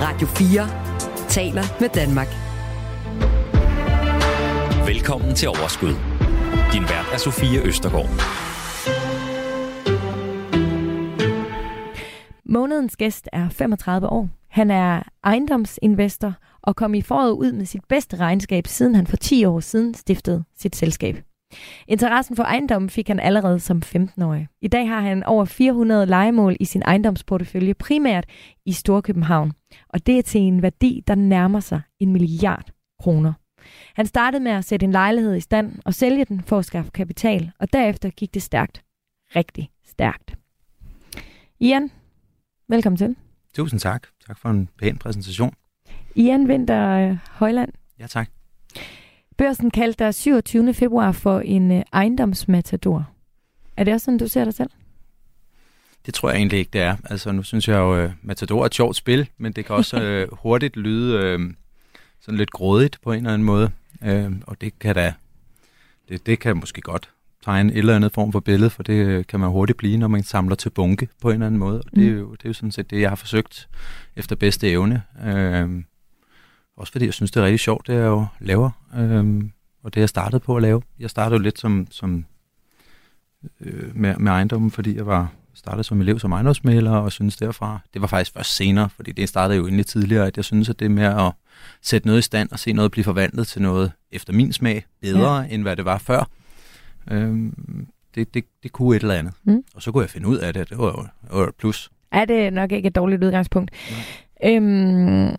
Radio 4 taler med Danmark. Velkommen til Overskud. Din vært er Sofie Østergaard. Månedens gæst er 35 år. Han er ejendomsinvestor og kom i foråret ud med sit bedste regnskab, siden han for 10 år siden stiftede sit selskab. Interessen for ejendom fik han allerede som 15-årig. I dag har han over 400 legemål i sin ejendomsportefølje, primært i Storkøbenhavn. Og det er til en værdi, der nærmer sig en milliard kroner. Han startede med at sætte en lejlighed i stand og sælge den for at skaffe kapital, og derefter gik det stærkt. Rigtig stærkt. Ian, velkommen til. Tusind tak. Tak for en pæn præsentation. Ian Vinter øh, Højland. Ja, tak. Børsen kaldte dig 27. februar for en øh, ejendomsmatador. Er det også sådan, du ser dig selv? Det tror jeg egentlig ikke, det er. Altså, nu synes jeg jo, uh, Matador er et sjovt spil, men det kan også uh, hurtigt lyde uh, sådan lidt grådigt på en eller anden måde. Uh, og det kan da, det, det kan måske godt tegne et eller andet form for billede, for det kan man hurtigt blive, når man samler til bunke på en eller anden måde. Og det, er jo, det er jo sådan set det, jeg har forsøgt efter bedste evne. Uh, også fordi jeg synes, det er rigtig sjovt, det jeg jo laver. Øhm, og det jeg startede på at lave. Jeg startede jo lidt som, som øh, med, med ejendommen, fordi jeg var startede som elev som ejendomsmaler, og synes derfra, det var faktisk først senere, fordi det startede jo egentlig tidligere, at jeg synes, at det med at sætte noget i stand og se noget blive forvandlet til noget efter min smag bedre, ja. end hvad det var før, øhm, det, det, det kunne et eller andet. Mm. Og så kunne jeg finde ud af det, det var jo et plus. Er det nok ikke et dårligt udgangspunkt? Nej. Øhm,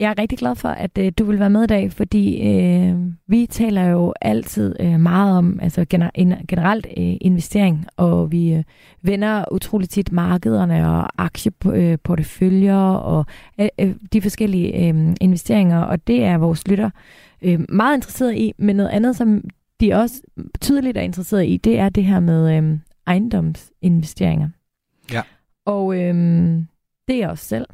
jeg er rigtig glad for, at øh, du vil være med i dag, fordi øh, vi taler jo altid øh, meget om altså gener- en, generelt øh, investering, og vi øh, vender utroligt tit markederne og aktieporteføljer og øh, øh, de forskellige øh, investeringer, og det er vores lytter øh, meget interesseret i, men noget andet, som de også tydeligt er interesseret i, det er det her med øh, ejendomsinvesteringer. Ja. Og øh, det er også selv.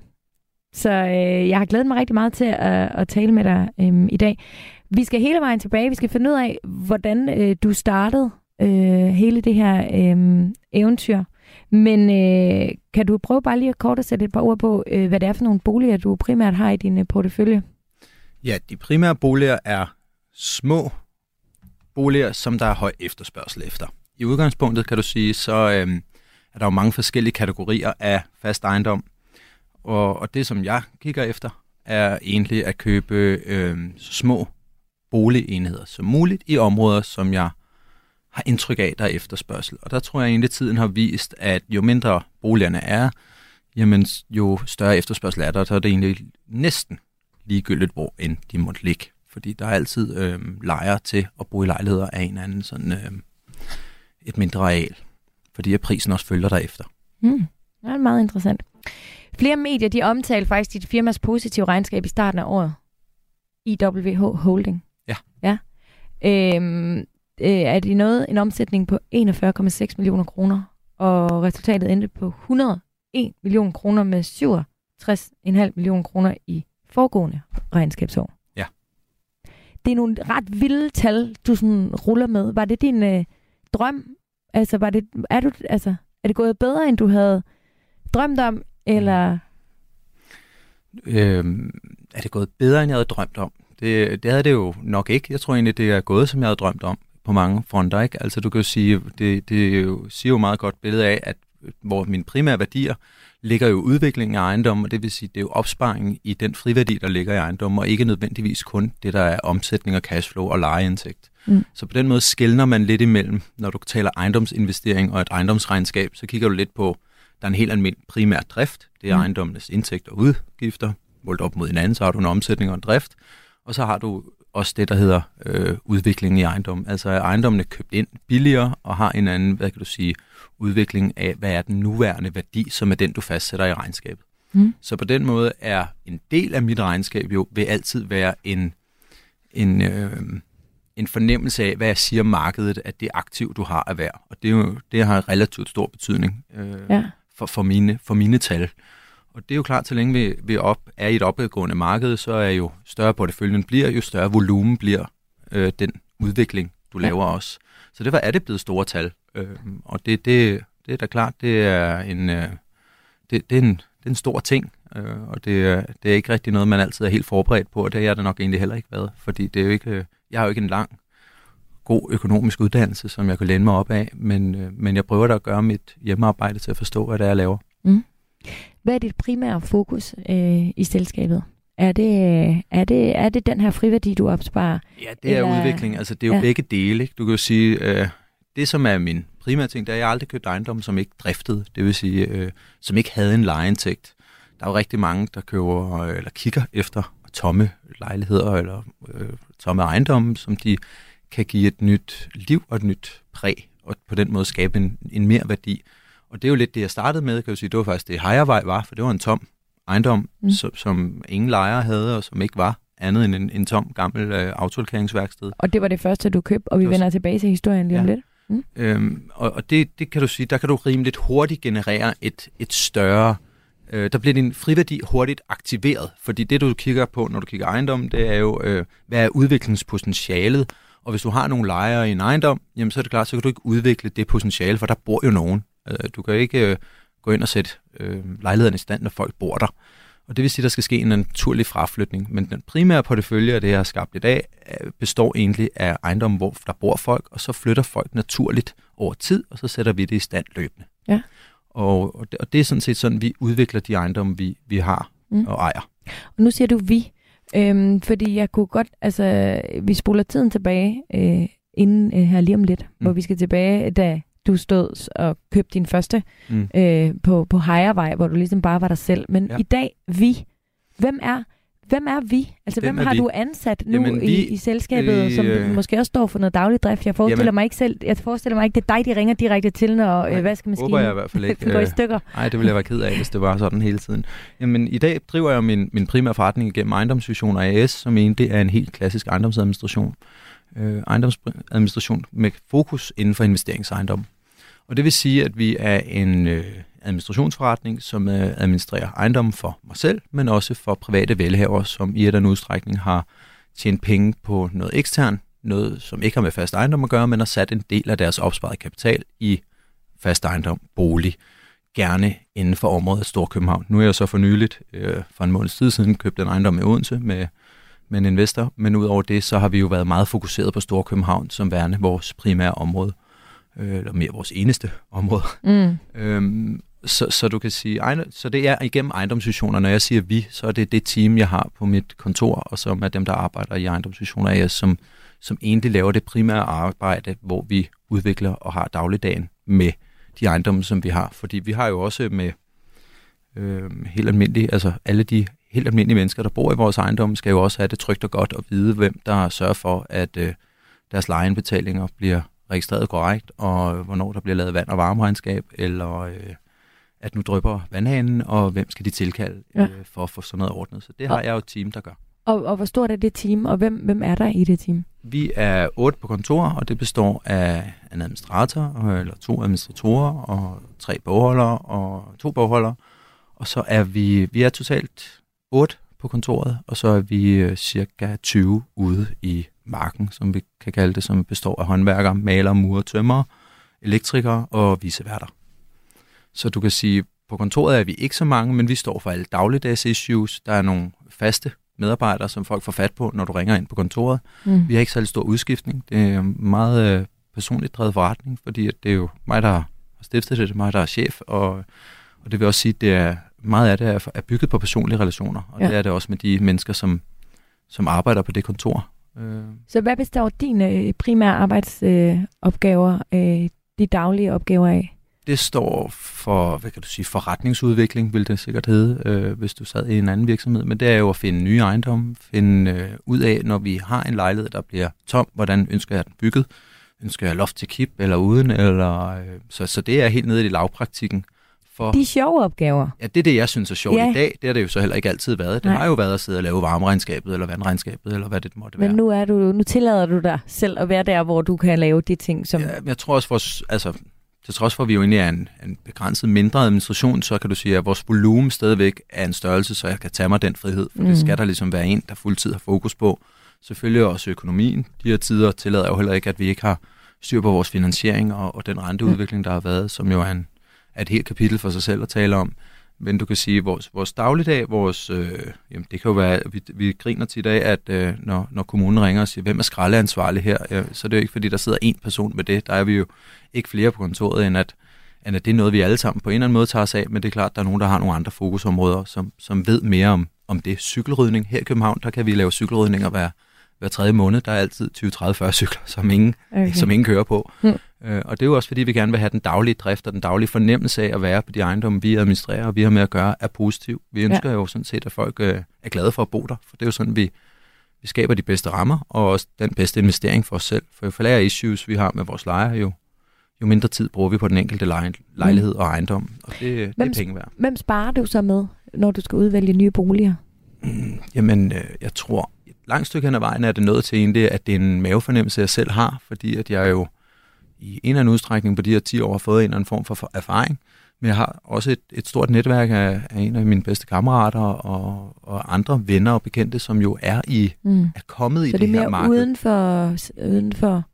Så øh, jeg har glædet mig rigtig meget til at, at tale med dig øh, i dag. Vi skal hele vejen tilbage. Vi skal finde ud af, hvordan øh, du startede øh, hele det her øh, eventyr. Men øh, kan du prøve bare lige at kort at sætte et par ord på, øh, hvad det er for nogle boliger, du primært har i din øh, portefølje? Ja, de primære boliger er små boliger, som der er høj efterspørgsel efter. I udgangspunktet kan du sige, så øh, er der jo mange forskellige kategorier af fast ejendom. Og, og det, som jeg kigger efter, er egentlig at købe øh, så små boligenheder som muligt i områder, som jeg har indtryk af, der er efterspørgsel. Og der tror jeg egentlig, at tiden har vist, at jo mindre boligerne er, jamen jo større efterspørgsel er der, så er det egentlig næsten ligegyldigt, hvor end de måtte ligge. Fordi der er altid øh, lejer til at bo i lejligheder af en anden sådan øh, et mindre areal. Fordi at prisen også følger derefter. Mm. Det er meget interessant. Flere medier de omtalte faktisk dit firmas positive regnskab i starten af året. IWH Holding. Ja. ja. Øhm, øh, er det noget en omsætning på 41,6 millioner kroner, og resultatet endte på 101 millioner kroner med 67,5 millioner kroner i foregående regnskabsår. Ja. Det er nogle ret vilde tal, du sådan ruller med. Var det din øh, drøm? Altså, var det, er, du, altså, er det gået bedre, end du havde drømt om, eller? Øhm, er det gået bedre, end jeg havde drømt om? Det, det havde det jo nok ikke. Jeg tror egentlig, det er gået, som jeg havde drømt om på mange fronter. Ikke? Altså du kan jo sige, det, det jo, siger jo meget godt billede af, at hvor mine primære værdier ligger jo udviklingen af ejendommen, og det vil sige, det er jo opsparing i den friværdi, der ligger i ejendommen, og ikke nødvendigvis kun det, der er omsætning og cashflow og lejeindtægt. Mm. Så på den måde skældner man lidt imellem, når du taler ejendomsinvestering og et ejendomsregnskab, så kigger du lidt på, der er en helt almindelig primær drift. Det er mm. ejendommenes indtægter og udgifter. Målt op mod hinanden, så har du en omsætning og en drift. Og så har du også det, der hedder øh, udvikling i ejendommen. Altså er ejendommene købt ind billigere og har en anden, hvad kan du sige, udvikling af, hvad er den nuværende værdi, som er den, du fastsætter i regnskabet. Mm. Så på den måde er en del af mit regnskab jo, vil altid være en, en, øh, en fornemmelse af, hvad jeg siger markedet, at det aktiv, du har, er værd. Og det, er jo, det har relativt stor betydning. Øh, ja for, for, mine, for mine tal. Og det er jo klart, så længe vi, vi op, er i et opadgående marked, så er jo større porteføljen bliver, jo større volumen bliver øh, den udvikling, du ja. laver også. Så derfor er det blevet store tal. Øh, og det, det, det er da klart, det er en, øh, det, det er en, det er en stor ting, øh, og det, er, det er ikke rigtig noget, man altid er helt forberedt på, og det har jeg da nok egentlig heller ikke været, fordi det er jo ikke, jeg har jo ikke en lang, god økonomisk uddannelse, som jeg kan læne mig op af, men, øh, men jeg prøver da at gøre mit hjemmearbejde til at forstå, hvad det er, jeg laver. Mm. Hvad er dit primære fokus øh, i selskabet? Er det, er, det, er det den her friværdi, du opsparer? Ja, det er eller... udvikling. Altså, det er jo ja. begge dele. Ikke? Du kan jo sige, øh, det som er min primære ting, det er, at jeg aldrig købt ejendom, som ikke driftede. Det vil sige, øh, som ikke havde en lejeindtægt. Der er jo rigtig mange, der køber øh, eller kigger efter tomme lejligheder eller øh, tomme ejendomme, som de kan give et nyt liv og et nyt præg, og på den måde skabe en, en mere værdi. Og det er jo lidt det, jeg startede med, kan jeg sige. Det var faktisk det, Hejervej var, for det var en tom ejendom, mm. som, som ingen lejere havde, og som ikke var andet end en, en tom gammel øh, autolkeringsværksted. Og det var det første, du købte, og vi vender tilbage til historien lige ja. om lidt. Mm. Øhm, og og det, det kan du sige, der kan du rimeligt hurtigt generere et, et større øh, der bliver din friværdi hurtigt aktiveret, fordi det du kigger på, når du kigger ejendom, det er jo, øh, hvad er udviklingspotentialet, og hvis du har nogle lejere i en ejendom, jamen så er det klart, så kan du ikke udvikle det potentiale, for der bor jo nogen. Øh, du kan ikke øh, gå ind og sætte øh, lejligheden i stand, når folk bor der. Og det vil sige, at der skal ske en naturlig fraflytning. Men den primære portefølje af det, jeg har skabt i dag, består egentlig af ejendommen, hvor der bor folk, og så flytter folk naturligt over tid, og så sætter vi det i stand løbende. Ja. Og, og, det, og det er sådan set sådan, vi udvikler de ejendomme, vi, vi har mm. og ejer. Og nu siger du vi, øhm, fordi jeg kunne godt, altså vi spoler tiden tilbage, øh, inden øh, her lige om lidt, mm. hvor vi skal tilbage, da du stod og købte din første mm. øh, på, på Hejervej, hvor du ligesom bare var dig selv. Men ja. i dag, vi, hvem er Hvem er vi? Altså, hvem, hvem har vi? du ansat nu jamen, vi, i, i selskabet, øh, som øh, måske også står for noget daglig drift? Jeg forestiller jamen, mig ikke selv, jeg forestiller mig ikke, det er dig, de ringer direkte til, når øh, vaskemaskinen håber jeg i hvert fald ikke. går i stykker. Nej, det ville jeg være ked af, hvis det var sådan hele tiden. Jamen, i dag driver jeg min, min primære forretning igennem ejendomsvision og AS, som egentlig er en helt klassisk ejendomsadministration. Øh, ejendomsadministration med fokus inden for investeringsejendom. Og det vil sige, at vi er en øh, administrationsforretning, som øh, administrerer ejendommen for mig selv, men også for private velhaver, som i et eller andet udstrækning har tjent penge på noget ekstern, noget som ikke har med fast ejendom at gøre, men har sat en del af deres opsparede kapital i fast ejendom, bolig, gerne inden for området Storkøbenhavn. Nu er jeg så for nyligt, øh, for en måneds tid siden, købt en ejendom i Odense med, med en investor, men udover det, så har vi jo været meget fokuseret på Storkøbenhavn som værende vores primære område øh, eller mere vores eneste område. Mm. Øhm, så, så du kan sige, så det er igennem ejendomsvisioner, når jeg siger vi, så er det det team, jeg har på mit kontor, og som er dem, der arbejder i ejendomsvisioner af som, som egentlig laver det primære arbejde, hvor vi udvikler og har dagligdagen med de ejendomme, som vi har. Fordi vi har jo også med øh, helt almindelige, altså alle de helt almindelige mennesker, der bor i vores ejendomme, skal jo også have det trygt og godt og vide, hvem der sørger for, at øh, deres lejeindbetalinger bliver registreret korrekt, og hvornår der bliver lavet vand- og varmeregnskab, eller øh, at nu drypper vandhanen, og hvem skal de tilkalde ja. øh, for at få sådan noget ordnet. Så det har og, jeg jo et team, der gør. Og, og hvor stort er det team, og hvem, hvem er der i det team? Vi er otte på kontor, og det består af en administrator, eller to administratorer, og tre bogholdere, og to bogholdere. Og så er vi, vi er totalt otte på kontoret, og så er vi øh, cirka 20 ude i marken, som vi kan kalde det, som består af håndværkere, malere, murer, tømmer, elektrikere og viseværter. Så du kan sige, på kontoret er vi ikke så mange, men vi står for alle dagligdags issues. Der er nogle faste medarbejdere, som folk får fat på, når du ringer ind på kontoret. Mm. Vi har ikke særlig stor udskiftning. Det er meget øh, personligt drevet forretning, fordi det er jo mig, der har stiftet det, det er mig, der er chef, og, og det vil også sige, at det er, meget af det er, er bygget på personlige relationer, og ja. det er det også med de mennesker, som, som arbejder på det kontor. Øh. Så hvad består dine øh, primære arbejdsopgaver, øh, de daglige opgaver af? Det står for, hvad kan du sige, forretningsudvikling, vil det sikkert hedde, øh, hvis du sad i en anden virksomhed. Men det er jo at finde nye ejendomme, finde øh, ud af, når vi har en lejlighed, der bliver tom, hvordan ønsker jeg den bygget? Ønsker jeg loft til kip eller uden? Eller, øh, så, så det er helt nede i lavpraktikken for... De sjove opgaver. Ja, det er det, jeg synes er sjovt ja. i dag. Det har det jo så heller ikke altid været. Det Nej. har jo været at sidde og lave varmeregnskabet, eller vandregnskabet, eller hvad det måtte være. Men nu, er du, nu tillader du dig selv at være der, hvor du kan lave de ting, som... Ja, jeg tror også, vores, altså, til trods for, at vi jo egentlig er en, en begrænset mindre administration, så kan du sige, at vores volumen stadigvæk er en størrelse, så jeg kan tage mig den frihed. For mm. det skal der ligesom være en, der fuldtid har fokus på. Selvfølgelig også økonomien. De her tider tillader jo heller ikke, at vi ikke har styr på vores finansiering og, og den renteudvikling, der har været, som jo er en, er et helt kapitel for sig selv at tale om. Men du kan sige, vores, vores dagligdag, vores, øh, jamen det kan jo være, vi, vi griner til i dag, at øh, når, når kommunen ringer og siger, hvem er skraldeansvarlig her, ja, så er det jo ikke, fordi der sidder en person med det. Der er vi jo ikke flere på kontoret, end at, end at det er noget, vi alle sammen på en eller anden måde tager os af, men det er klart, der er nogen, der har nogle andre fokusområder, som, som ved mere om, om det. Cykelrydning her i København, der kan vi lave cykelrydning og være hver tredje måned. Der er altid 20, 30, 40 cykler, som ingen, okay. som ingen kører på. Hmm. Øh, og det er jo også, fordi vi gerne vil have den daglige drift og den daglige fornemmelse af at være på de ejendomme, vi administrerer og vi har med at gøre, er positiv. Vi ønsker ja. jo sådan set, at folk øh, er glade for at bo der, for det er jo sådan, vi, vi skaber de bedste rammer, og også den bedste investering for os selv. For jo flere issues, vi har med vores lejere, jo, jo mindre tid bruger vi på den enkelte lej- lejlighed mm. og ejendom, og det, hvem, det er penge værd. Hvem sparer du så med, når du skal udvælge nye boliger? Mm, jamen, øh, jeg tror, langt stykke hen ad vejen er det noget til egentlig, at det er en mavefornemmelse, jeg selv har, fordi at jeg jo i en eller anden udstrækning på de her 10 år har fået en eller anden form for erfaring. Men jeg har også et, et stort netværk af, af en af mine bedste kammerater og, og andre venner og bekendte, som jo er i mm. er kommet så i det, det her marked. Så det er mere uden for, uden for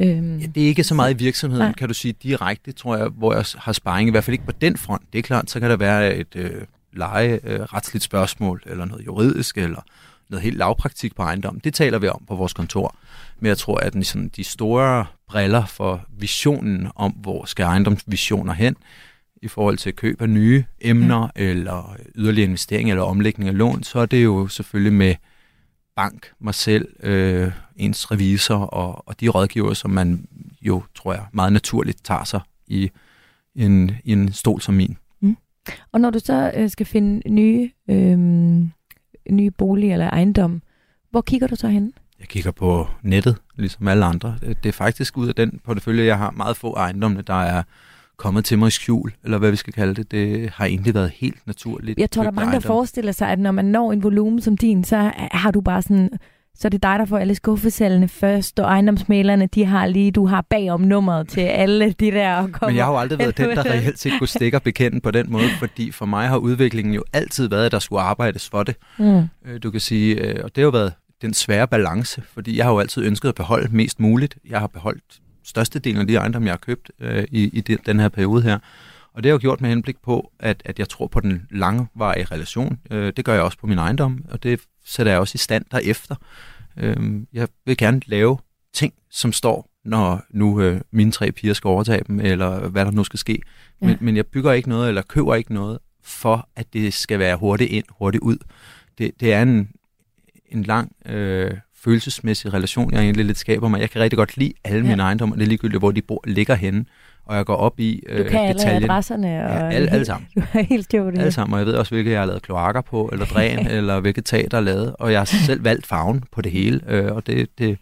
Øhm, ja, det er ikke så meget i virksomheden, nej. kan du sige direkte, tror jeg, hvor jeg har sparring, i hvert fald ikke på den front. Det er klart, så kan der være et øh, leje øh, retsligt spørgsmål, eller noget juridisk, eller noget helt lavpraktik på ejendom. Det taler vi om på vores kontor. Men jeg tror, at den, sådan, de store briller for visionen om, hvor skal ejendomsvisioner hen, i forhold til køb af nye emner, ja. eller yderligere investering, eller omlægning af lån, så er det jo selvfølgelig med bank, mig selv, øh, ens revisor og, og de rådgiver, som man jo, tror jeg, meget naturligt tager sig i en, i en stol som min. Mm. Og når du så øh, skal finde nye, øh, nye boliger eller ejendom, hvor kigger du så hen? Jeg kigger på nettet, ligesom alle andre. Det er faktisk ud af den portefølje, jeg har meget få ejendomme, der er kommet til mig i skjul, eller hvad vi skal kalde det. Det har egentlig været helt naturligt. Jeg tror, der er mange, der forestiller sig, at når man når en volumen som din, så har du bare sådan så er det dig, der får alle skuffesallene først, og ejendomsmalerne, de har lige, du har bagom nummeret til alle de der. Og kommer. Men jeg har jo aldrig været den, der reelt set kunne stikke og bekende på den måde, fordi for mig har udviklingen jo altid været, at der skulle arbejdes for det. Mm. Øh, du kan sige, øh, og det har jo været den svære balance, fordi jeg har jo altid ønsket at beholde mest muligt. Jeg har beholdt størstedelen af de ejendomme, jeg har købt øh, i, i den her periode her. Og det har jeg jo gjort med henblik på, at, at jeg tror på den langvarige relation. Øh, det gør jeg også på min ejendom, og det sætter jeg også i stand derefter. Øh, jeg vil gerne lave ting, som står, når nu øh, mine tre piger skal overtage dem, eller hvad der nu skal ske. Ja. Men, men jeg bygger ikke noget, eller køber ikke noget, for at det skal være hurtigt ind, hurtigt ud. Det, det er en, en lang øh, følelsesmæssig relation, jeg egentlig lidt skaber mig. Jeg kan rigtig godt lide alle ja. mine ejendomme, og det er ligegyldigt, hvor de bor, ligger henne. Og jeg går op i øh, Du kan alle detaljen. adresserne. Og ja, alle, alle sammen. Du er helt styr det. Alle sammen, og jeg ved også, hvilke jeg har lavet kloakker på, eller dræn, eller hvilket tag, der er lavet. Og jeg har selv valgt farven på det hele, øh, og det, det,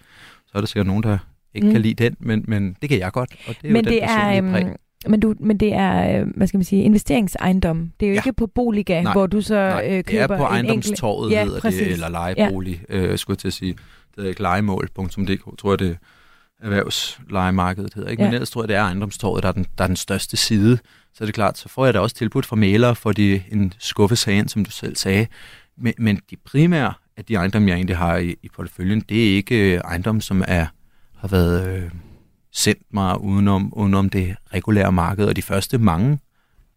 så er der sikkert nogen, der ikke mm. kan lide den, men, men det kan jeg godt. Og det er men jo det den er, um, men, du, men det er, øh, hvad skal man sige, investeringsejendom. Det er jo ja. ikke på Boliga, nej, hvor du så nej, øh, køber det er på ejendomstorvet, ja, hedder det, eller lejebolig, ja. øh, skulle jeg til at sige. Det er ikke legemål.dk, tror jeg det erhvervslejemarkedet hedder. Ikke? Ja. Men ellers tror jeg, det er ejendomstorvet, der er, den, der er den største side. Så er det klart, så får jeg da også tilbudt fra malere for de, en skuffesag ind, som du selv sagde. Men, men de primære af de ejendomme, jeg egentlig har i, i porteføljen, det er ikke øh, ejendomme, som er, har været øh, sendt mig udenom, udenom det regulære marked. Og de første mange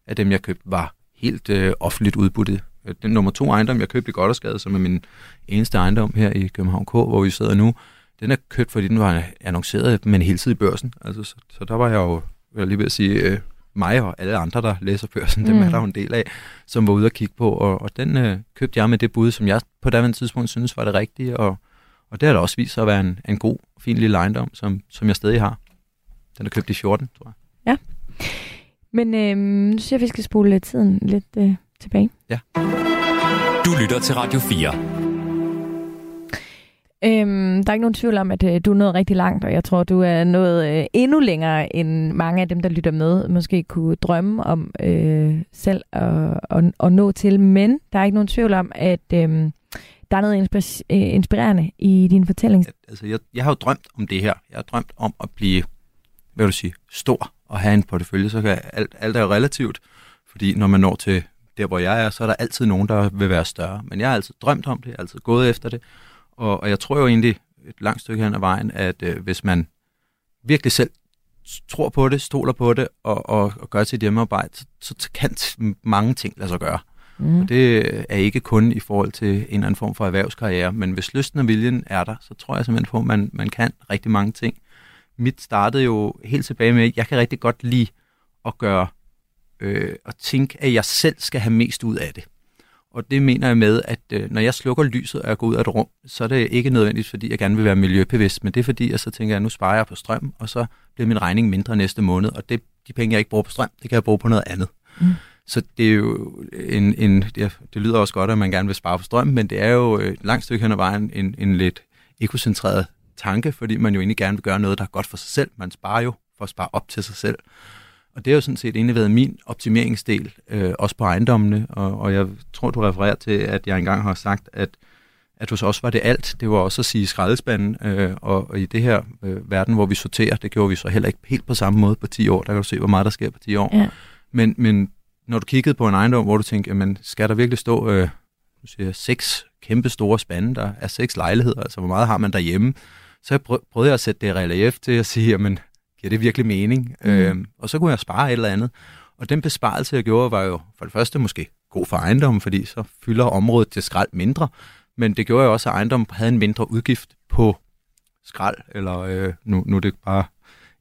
af dem, jeg købte, var helt øh, offentligt udbuddet. Den nummer to ejendom, jeg købte i Goddersgade, som er min eneste ejendom her i København K, hvor vi sidder nu, den er købt, fordi den var annonceret, men hele tiden i børsen. Altså, så, så der var jeg jo, jeg lige ved at sige, øh, mig og alle andre, der læser børsen, mm. dem er mm. der jo en del af, som var ude og kigge på, og, og den øh, købte jeg med det bud, som jeg på daværende tidspunkt synes var det rigtige, og, og det har da også vist sig at være en, en god, fin lille ejendom, som, som jeg stadig har. Den er købt i 14, tror jeg. Ja. Men øh, nu synes jeg, vi skal spole tiden lidt øh, tilbage. Ja. Du lytter til Radio 4. Øhm, der er ikke nogen tvivl om, at øh, du er nået rigtig langt, og jeg tror, du er nået øh, endnu længere, end mange af dem, der lytter med, måske kunne drømme om øh, selv at, at, at nå til. Men der er ikke nogen tvivl om, at øh, der er noget inspir- øh, inspirerende i din fortælling. Altså, jeg, jeg har jo drømt om det her. Jeg har drømt om at blive, hvad vil du sige, stor og have en portefølje. Så kan alt, alt er jo relativt, fordi når man når til der, hvor jeg er, så er der altid nogen, der vil være større. Men jeg har altid drømt om det, jeg har altid gået efter det. Og, og jeg tror jo egentlig et langt stykke hen ad vejen, at øh, hvis man virkelig selv tror på det, stoler på det og, og, og gør sit hjemmearbejde, så, så kan mange ting lade sig gøre. Mm. Og det er ikke kun i forhold til en eller anden form for erhvervskarriere, men hvis lysten og viljen er der, så tror jeg simpelthen på, at man, man kan rigtig mange ting. Mit startede jo helt tilbage med, at jeg kan rigtig godt lide at gøre øh, og tænke, at jeg selv skal have mest ud af det. Og det mener jeg med, at øh, når jeg slukker lyset og jeg går ud af et rum, så er det ikke nødvendigt, fordi jeg gerne vil være miljøbevidst, men det er fordi, jeg så tænker, at nu sparer jeg på strøm, og så bliver min regning mindre næste måned, og det, de penge, jeg ikke bruger på strøm, det kan jeg bruge på noget andet. Mm. Så det er jo en, en det, det lyder også godt, at man gerne vil spare på strøm, men det er jo et langt stykke hen ad vejen en, en lidt ekocentreret tanke, fordi man jo egentlig gerne vil gøre noget, der er godt for sig selv. Man sparer jo for at spare op til sig selv. Og det har jo sådan set egentlig været min optimeringsdel, øh, også på ejendommene, og, og jeg tror, du refererer til, at jeg engang har sagt, at, at hos os var det alt. Det var også at sige skraldespanden, øh, og, og i det her øh, verden, hvor vi sorterer, det gjorde vi så heller ikke helt på samme måde på 10 år. Der kan du se, hvor meget der sker på 10 år. Ja. Men, men når du kiggede på en ejendom, hvor du tænkte, jamen, skal der virkelig stå øh, du siger, seks kæmpe store spande, der er seks lejligheder, altså hvor meget har man derhjemme, så jeg prøvede jeg at sætte det i relief til at sige, jamen, giver det virkelig mening? Mm. Øhm, og så kunne jeg spare et eller andet. Og den besparelse, jeg gjorde, var jo for det første måske god for ejendommen, fordi så fylder området til skrald mindre, men det gjorde jo også, at ejendommen havde en mindre udgift på skrald, eller øh, nu, nu er det bare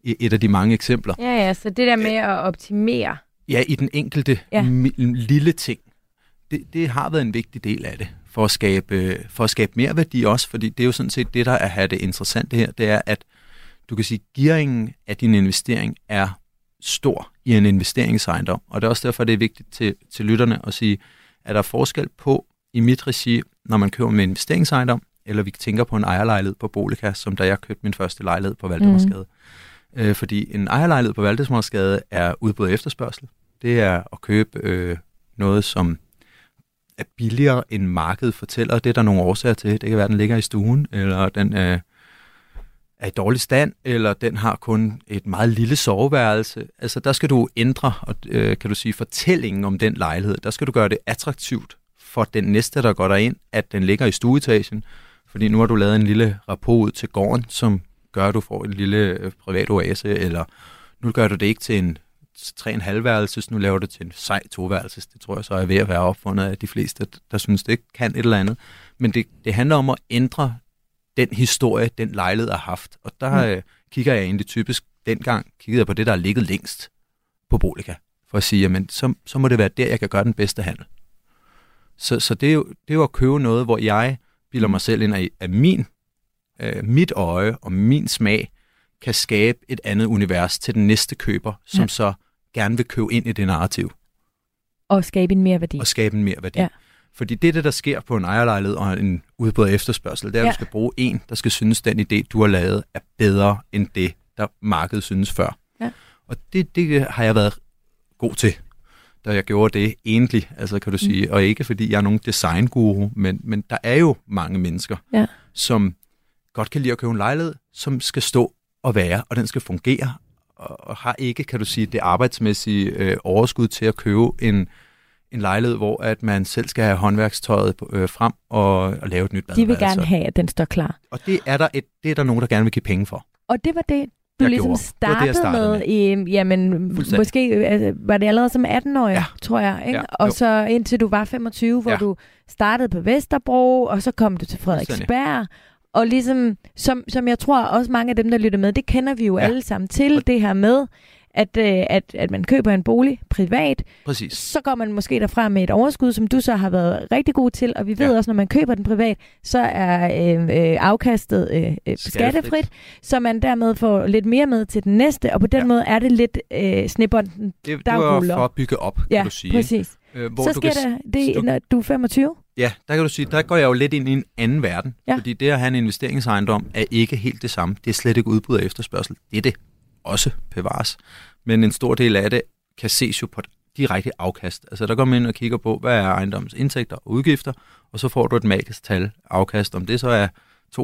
et af de mange eksempler. Ja, ja, så det der med at optimere. Ja, i den enkelte ja. lille ting. Det, det har været en vigtig del af det, for at skabe, for at skabe mere værdi også, fordi det er jo sådan set det, der er det interessante her, det er, at du kan sige, gearingen af din investering er stor i en investeringsejendom. Og det er også derfor, det er vigtigt til, til lytterne at sige, at der er forskel på i mit regi, når man køber med investeringsejendom, eller vi tænker på en ejerlejlighed på Boliga, som da jeg købte min første lejlighed på Valdemarsgade. Mm. Øh, fordi en ejerlejlighed på Valdemarsgade er udbud efterspørgsel. Det er at købe øh, noget, som er billigere end markedet fortæller. Det er der nogle årsager til. Det kan være, at den ligger i stuen, eller den øh, er i dårlig stand, eller den har kun et meget lille soveværelse. Altså der skal du ændre, og, øh, kan du sige, fortællingen om den lejlighed. Der skal du gøre det attraktivt for den næste, der går derind, at den ligger i stueetagen. Fordi nu har du lavet en lille rapport ud til gården, som gør, at du får en lille øh, privat oase, eller nu gør du det ikke til en 3,5 værelses, nu laver du det til en sej toværelses. Det tror jeg så er ved at være opfundet af de fleste, der synes, det kan et eller andet. Men det, det handler om at ændre den historie, den lejlighed har haft. Og der mm. øh, kigger jeg egentlig typisk, dengang kiggede jeg på det, der er ligget længst på Boliga, for at sige, jamen, så, så må det være der, jeg kan gøre den bedste handel. Så, så det, er jo, det er jo at købe noget, hvor jeg bilder mig selv ind af, at min, øh, mit øje og min smag kan skabe et andet univers til den næste køber, som ja. så gerne vil købe ind i det narrativ. Og skabe en mere værdi. Og skabe en mere værdi. Ja. Fordi det er det, der sker på en ejerlejlighed og en udbud efterspørgsel. Det er, at ja. du skal bruge en, der skal synes, den idé, du har lavet, er bedre end det, der markedet synes før. Ja. Og det, det har jeg været god til, da jeg gjorde det egentlig, altså kan du sige. Mm. Og ikke fordi jeg er nogen designguru, men, men der er jo mange mennesker, ja. som godt kan lide at købe en lejlighed, som skal stå og være, og den skal fungere, og, og har ikke, kan du sige, det arbejdsmæssige øh, overskud til at købe en en lejlighed, hvor at man selv skal have håndværkstøjet øh, frem og, og lave et nyt badeværelse. De vil gerne have, at den står klar. Og det er der, et, det er der nogen, der gerne vil give penge for. Og det var det, du jeg ligesom startede, det det, startede med, med. I, jamen, måske altså, var det allerede som 18-årig, ja. tror jeg, ikke? Ja, og jo. så indtil du var 25, hvor ja. du startede på Vesterbro, og så kom du til Frederiksberg, og ligesom, som, som jeg tror også mange af dem, der lytter med, det kender vi jo ja. alle sammen til, det her med, at, øh, at, at man køber en bolig privat. Præcis. Så går man måske derfra med et overskud, som du så har været rigtig god til, og vi ved ja. også, når man køber den privat, så er øh, øh, afkastet øh, øh skattefrit. skattefrit, så man dermed får lidt mere med til den næste, og på den ja. måde er det lidt øh, snibbonden, det, der det var ruller. for at bygge op, kan ja, du sige. præcis. Øh, hvor så sker der det, du, når du er 25? Ja, der kan du sige, der går jeg jo lidt ind i en anden verden, ja. fordi det at have en investeringsejendom er ikke helt det samme. Det er slet ikke udbud af efterspørgsel. Det er det også bevares. Men en stor del af det kan ses jo på et direkte afkast. Altså der går man ind og kigger på, hvad er ejendommens indtægter og udgifter, og så får du et magisk tal afkast. Om det så er 2%, 3%,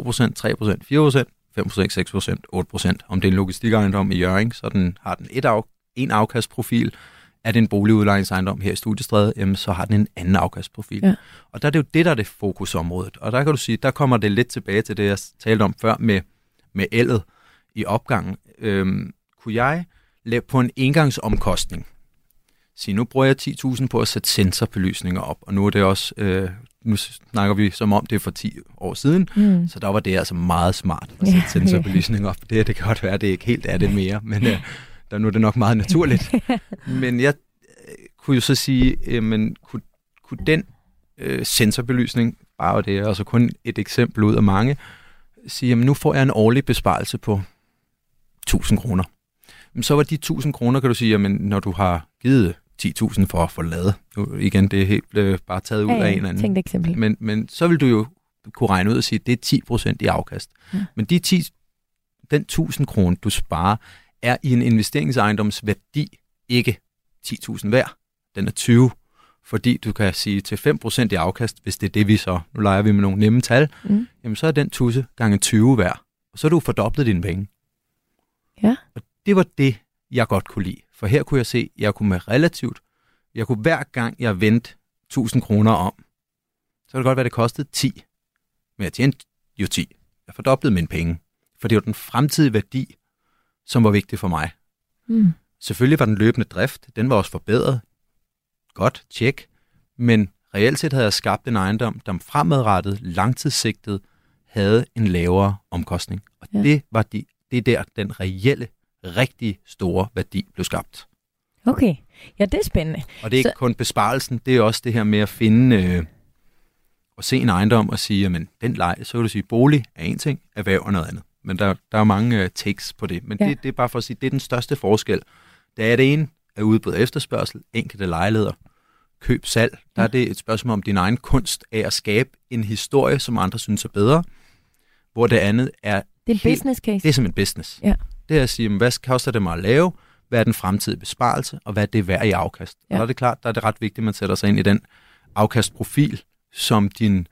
4%, 5%, 6%, 8%. Om det er en logistikejendom i Jørgen, så den, har den et af, en afkastprofil. Er det en boligudlejningsejendom her i Studiestræde, jamen, så har den en anden afkastprofil. Ja. Og der er det jo det, der er det fokusområdet. Og der kan du sige, der kommer det lidt tilbage til det, jeg talte om før med, med ældet i opgangen. Øhm, kunne jeg lave på en engangsomkostning, sige, nu bruger jeg 10.000 på at sætte sensorbelysninger op, og nu er det også, øh, nu snakker vi som om det er for 10 år siden, mm. så der var det altså meget smart at sætte yeah, sensorbelysninger op. Det, det kan godt være, det ikke helt er det mere, men øh, der, nu er det nok meget naturligt. men jeg øh, kunne jo så sige, øh, men kunne, kunne den øh, sensorbelysning, bare det er altså kun et eksempel ud af mange, sige, jamen nu får jeg en årlig besparelse på 1000 kroner. Så var de 1000 kroner, kan du sige, jamen når du har givet 10.000 for at få lavet. Nu, igen, det er helt øh, bare taget ud ja, af en eller anden. eksempel. Men, men så vil du jo kunne regne ud og sige, at det er 10 procent i afkast. Ja. Men de 10, den 1000 kroner, du sparer, er i en investeringsejendoms værdi ikke 10.000 værd. Den er 20, fordi du kan sige til 5% i afkast, hvis det er det, vi så, nu leger vi med nogle nemme tal, mm. jamen så er den tusse gange 20 værd. Og så har du fordoblet dine penge. Ja. Og det var det, jeg godt kunne lide. For her kunne jeg se, at jeg kunne med relativt, jeg kunne hver gang jeg vendte 1000 kroner om, så kan det godt være, at det kostede 10. Men jeg tjente jo 10. Jeg fordoblede mine penge. For det var den fremtidige værdi, som var vigtig for mig. Mm. Selvfølgelig var den løbende drift, den var også forbedret. Godt, tjek. Men reelt set havde jeg skabt en ejendom, der fremadrettet, langtidssigtet, havde en lavere omkostning. Og ja. det var de, det er der, den reelle rigtig store værdi blev skabt. Okay, ja, det er spændende. Og det er ikke Så... kun besparelsen, det er også det her med at finde øh, og se en ejendom og sige, jamen den leg, så kan du sige, bolig er en ting, erhverv er noget andet. Men der, der er mange øh, takes på det. Men ja. det, det er bare for at sige, det er den største forskel. Der er det ene af udbud og efterspørgsel, enkelte lejligheder, køb, salg. Der er det et spørgsmål om din egen kunst af at skabe en historie, som andre synes er bedre. Hvor det andet er... Det er en helt, business case. Det er som en business. Ja det er at sige, hvad koster det mig at lave, hvad er den fremtidige besparelse, og hvad er det værd i afkast. Ja. Og der er det klart, der er det ret vigtigt, at man sætter sig ind i den afkastprofil, som din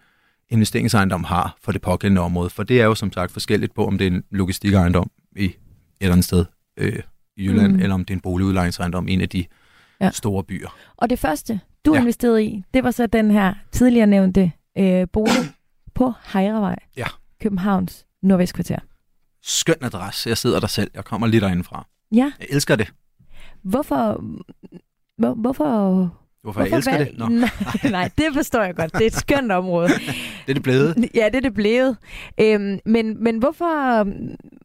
investeringsejendom har for det pågældende område. For det er jo som sagt forskelligt på, om det er en logistikejendom i et eller andet sted øh, i Jylland, mm. eller om det er en boligudlejningsejendom i en af de ja. store byer. Og det første, du ja. investerede i, det var så den her tidligere nævnte øh, bolig på Hejrevej, ja. Københavns Nordvestkvarter skøn adresse. Jeg sidder der selv. Jeg kommer lige derindefra. Ja. Jeg elsker det. Hvorfor... Hvor, hvorfor... Hvorfor, hvorfor jeg elsker valg... det? Nå. Nej, nej, det forstår jeg godt. Det er et skønt område. det er det blevet. Ja, det er det blevet. Øhm, men men hvorfor,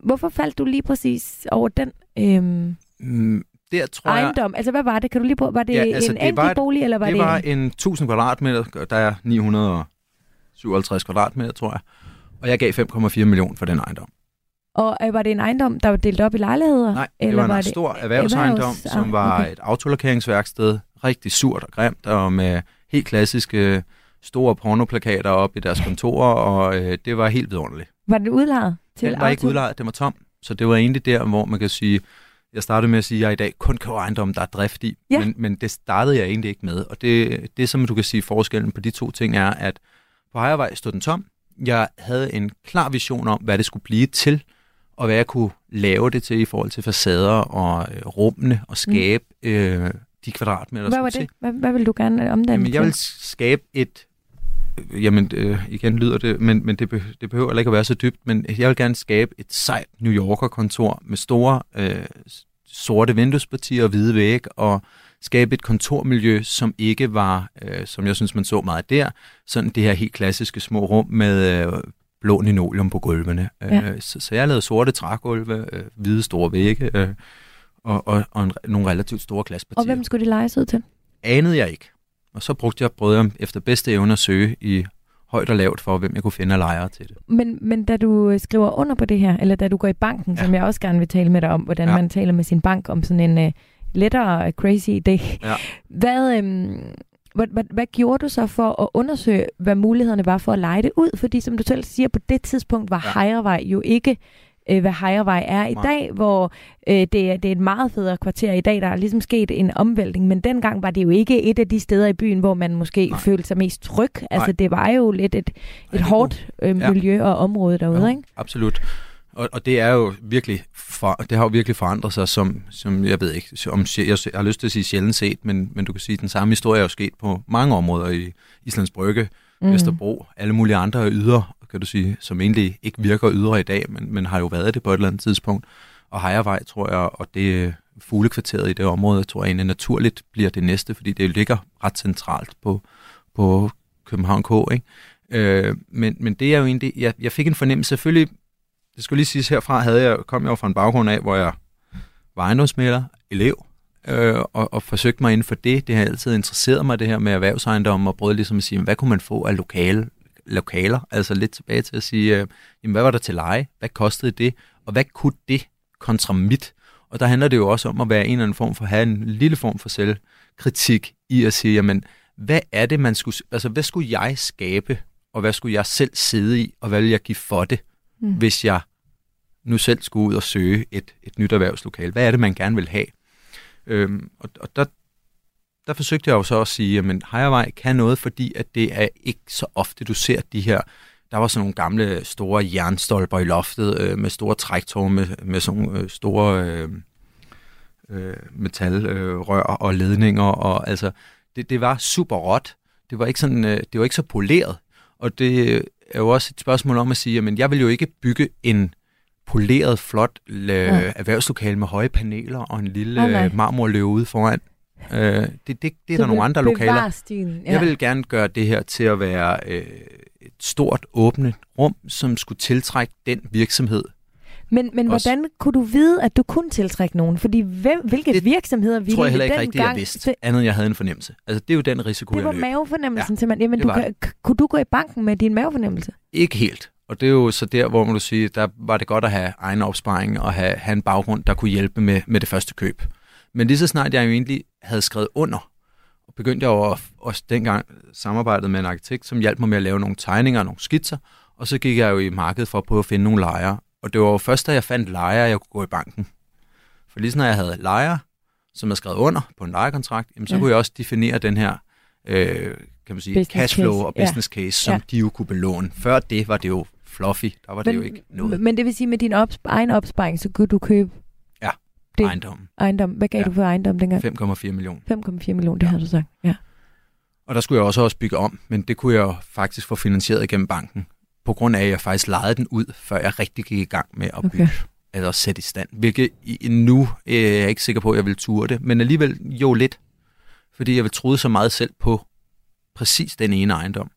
hvorfor faldt du lige præcis over den øhm, mm, der tror ejendom? Jeg... Altså, hvad var det? Kan du lige på? Var det ja, altså, en det enkelt var bolig, eller var det... Det var en 1000 kvadratmeter. Der er 957 kvadratmeter, tror jeg. Og jeg gav 5,4 millioner for den ejendom. Og øh, var det en ejendom, der var delt op i lejligheder? Nej, det eller var en var stor det erhvervsejendom, erhvervs... som var okay. et autolakeringsværksted. Rigtig surt og grimt, og med helt klassiske store pornoplakater op i deres kontorer, og øh, det var helt vidunderligt. Var det udlejet til Den var auto? ikke udlejet, det var tom. Så det var egentlig der, hvor man kan sige, jeg startede med at sige, at jeg i dag kun køber ejendom, der er drift i, ja. men, men det startede jeg egentlig ikke med. Og det, det, som du kan sige, forskellen på de to ting er, at på Hejervej stod den tom. Jeg havde en klar vision om, hvad det skulle blive til, og hvad jeg kunne lave det til i forhold til facader og øh, rummene og mm. skabe mm. øh, de kvadratmeter, Hvad var det? Hvad, hvad vil du gerne omdanne jamen, Jeg vil skabe et, øh, jamen øh, igen lyder det, men, men det, be, det behøver ikke at være så dybt, men jeg vil gerne skabe et sejt New Yorker-kontor med store øh, sorte vinduespartier og hvide væg og skabe et kontormiljø, som ikke var, øh, som jeg synes, man så meget der, sådan det her helt klassiske små rum med øh, blå linoleum på gulvene. Ja. Øh, så, så jeg lavede sorte trægulve, øh, hvide store vægge øh, og, og, og en, nogle relativt store glaspartier. Og hvem skulle det lejes ud til? Anede jeg ikke. Og så brugte jeg, prøvede jeg efter bedste evne at søge i højt og lavt for, hvem jeg kunne finde af lejere til det. Men, men da du øh, skriver under på det her, eller da du går i banken, ja. som jeg også gerne vil tale med dig om, hvordan ja. man taler med sin bank om sådan en uh, lettere crazy idé. Ja. Hvad, øhm, hvad, hvad, hvad gjorde du så for at undersøge, hvad mulighederne var for at lege det ud? Fordi som du selv siger, på det tidspunkt var ja. Hejrevej jo ikke øh, hvad Hejrevej er i Nej. dag, hvor øh, det, er, det er et meget federe kvarter i dag. Der er ligesom sket en omvæltning, men dengang var det jo ikke et af de steder i byen, hvor man måske Nej. følte sig mest tryg. Altså det var jo lidt et, et hårdt øh, miljø ja. og område derude, ja, ikke? Absolut. Og, og det er jo virkelig for, det har jo virkelig forandret sig, som, som jeg ved ikke, om jeg, har lyst til at sige sjældent set, men, men du kan sige, at den samme historie er jo sket på mange områder i Islands Brygge, mm. Vesterbro, alle mulige andre yder, kan du sige, som egentlig ikke virker ydre i dag, men, men har jo været det på et eller andet tidspunkt. og Hejervej, tror jeg, og det fuglekvarteret i det område, tror jeg egentlig naturligt bliver det næste, fordi det ligger ret centralt på, på København K. Ikke? Øh, men, men det er jo egentlig, jeg, jeg fik en fornemmelse, selvfølgelig, det skulle lige siges herfra, havde jeg, kom jeg jo fra en baggrund af, hvor jeg var ejendomsmælder, elev, øh, og, og forsøgte mig inden for det. Det har altid interesseret mig, det her med erhvervsejendom, og prøvede ligesom at sige, hvad kunne man få af lokale, lokaler? Altså lidt tilbage til at sige, øh, jamen, hvad var der til leje? Hvad kostede det? Og hvad kunne det kontra mit? Og der handler det jo også om at være en eller anden form for, at have en lille form for selvkritik i at sige, jamen, hvad er det, man skulle, altså hvad skulle jeg skabe, og hvad skulle jeg selv sidde i, og hvad vil jeg give for det, mm. hvis jeg nu selv skulle ud og søge et, et nyt erhvervslokale? Hvad er det, man gerne vil have? Øhm, og, og der, der forsøgte jeg jo så at sige, at Hejervej kan noget, fordi at det er ikke så ofte, du ser de her der var sådan nogle gamle store jernstolper i loftet øh, med store træktår med, med sådan nogle øh, store øh, øh, metalrør øh, og ledninger og altså det, det var super råt. Det var ikke sådan øh, det var ikke så poleret. Og det er jo også et spørgsmål om at sige, at jeg vil jo ikke bygge en poleret, flot ja. erhvervslokale med høje paneler og en lille oh, marmorløve ude foran. Øh, det, det, det er der nogle andre lokaler. Stilen, ja. Jeg vil gerne gøre det her til at være øh, et stort, åbent rum, som skulle tiltrække den virksomhed. Men, men Også. hvordan kunne du vide, at du kunne tiltrække nogen? Fordi hvem, hvilke det virksomheder ville tror jeg heller ikke rigtigt, jeg vidste, det... andet jeg havde en fornemmelse. Altså, det er jo den risiko, Det var jeg mavefornemmelsen ja, simpelthen. Jamen, du, kan, kunne du gå i banken med din mavefornemmelse? Ikke helt. Og det er jo så der, hvor man du sige, der var det godt at have egen opsparing og have, have en baggrund, der kunne hjælpe med, med det første køb. Men lige så snart jeg jo egentlig havde skrevet under, og begyndte jeg jo også dengang samarbejdet med en arkitekt, som hjalp mig med at lave nogle tegninger og nogle skitser, og så gik jeg jo i markedet for at prøve at finde nogle lejere. Og det var jo først, da jeg fandt lejere, jeg kunne gå i banken. For lige når jeg havde lejere, som jeg skrevet under på en lejekontrakt, jamen, så ja. kunne jeg også definere den her øh, kan man sige, business cashflow case. og business ja. case, som ja. de jo kunne belåne. Før det var det jo fluffy, der var men, det jo ikke noget. Men det vil sige, med din opsp- egen opsparing, så kunne du købe det, ejendom. Ejendom. Hvad gav ja. du for ejendom dengang? 5,4 millioner. 5,4 millioner, det ja. har du sagt. Ja. Og der skulle jeg også, også bygge om, men det kunne jeg faktisk få finansieret gennem banken, på grund af, at jeg faktisk lejede den ud, før jeg rigtig gik i gang med at bygge, okay. eller sætte i stand. Hvilket nu øh, er jeg ikke sikker på, at jeg vil ture det, men alligevel jo lidt, fordi jeg vil troede så meget selv på præcis den ene ejendom.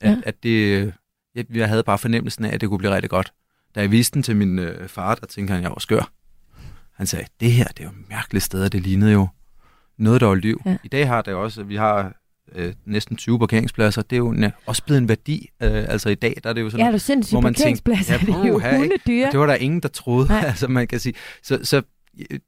At, ja. at det, jeg, jeg havde bare fornemmelsen af, at det kunne blive rigtig godt. Da jeg viste den til min øh, far, der tænkte han, at jeg var skør. Han sagde, det her, det er jo et mærkeligt sted, og det lignede jo noget, der var liv. Ja. I dag har det også, vi har øh, næsten 20 parkeringspladser. Det er jo ne, også blevet en værdi. Øh, altså i dag, der er det jo sådan, ja, du sindssygt hvor man parkeringspladser, tænker, ja, det er jo. Det var der ingen, der troede, altså man kan sige. Så, så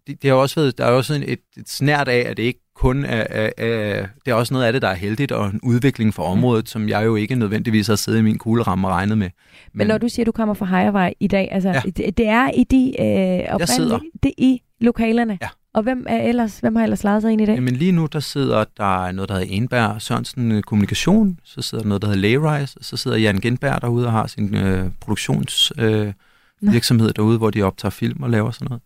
det, det har også været, der er også et, et snært af, at det ikke kun er, er, er, det er også noget af det, der er heldigt, og en udvikling for området, som jeg jo ikke nødvendigvis har siddet i min kugleramme og regnet med. Men, Men når du siger, at du kommer fra Hejervej i dag, altså ja. det, det er i de øh, oprindelige, det i lokalerne? Ja. Og hvem, er ellers, hvem har ellers lejet sig ind i dag? Jamen lige nu, der sidder der noget, der hedder Enberg Sørensen øh, Kommunikation, så sidder der noget, der hedder Layrise, så sidder Jan Genberg derude og har sin øh, produktionsvirksomhed øh, derude, hvor de optager film og laver sådan noget.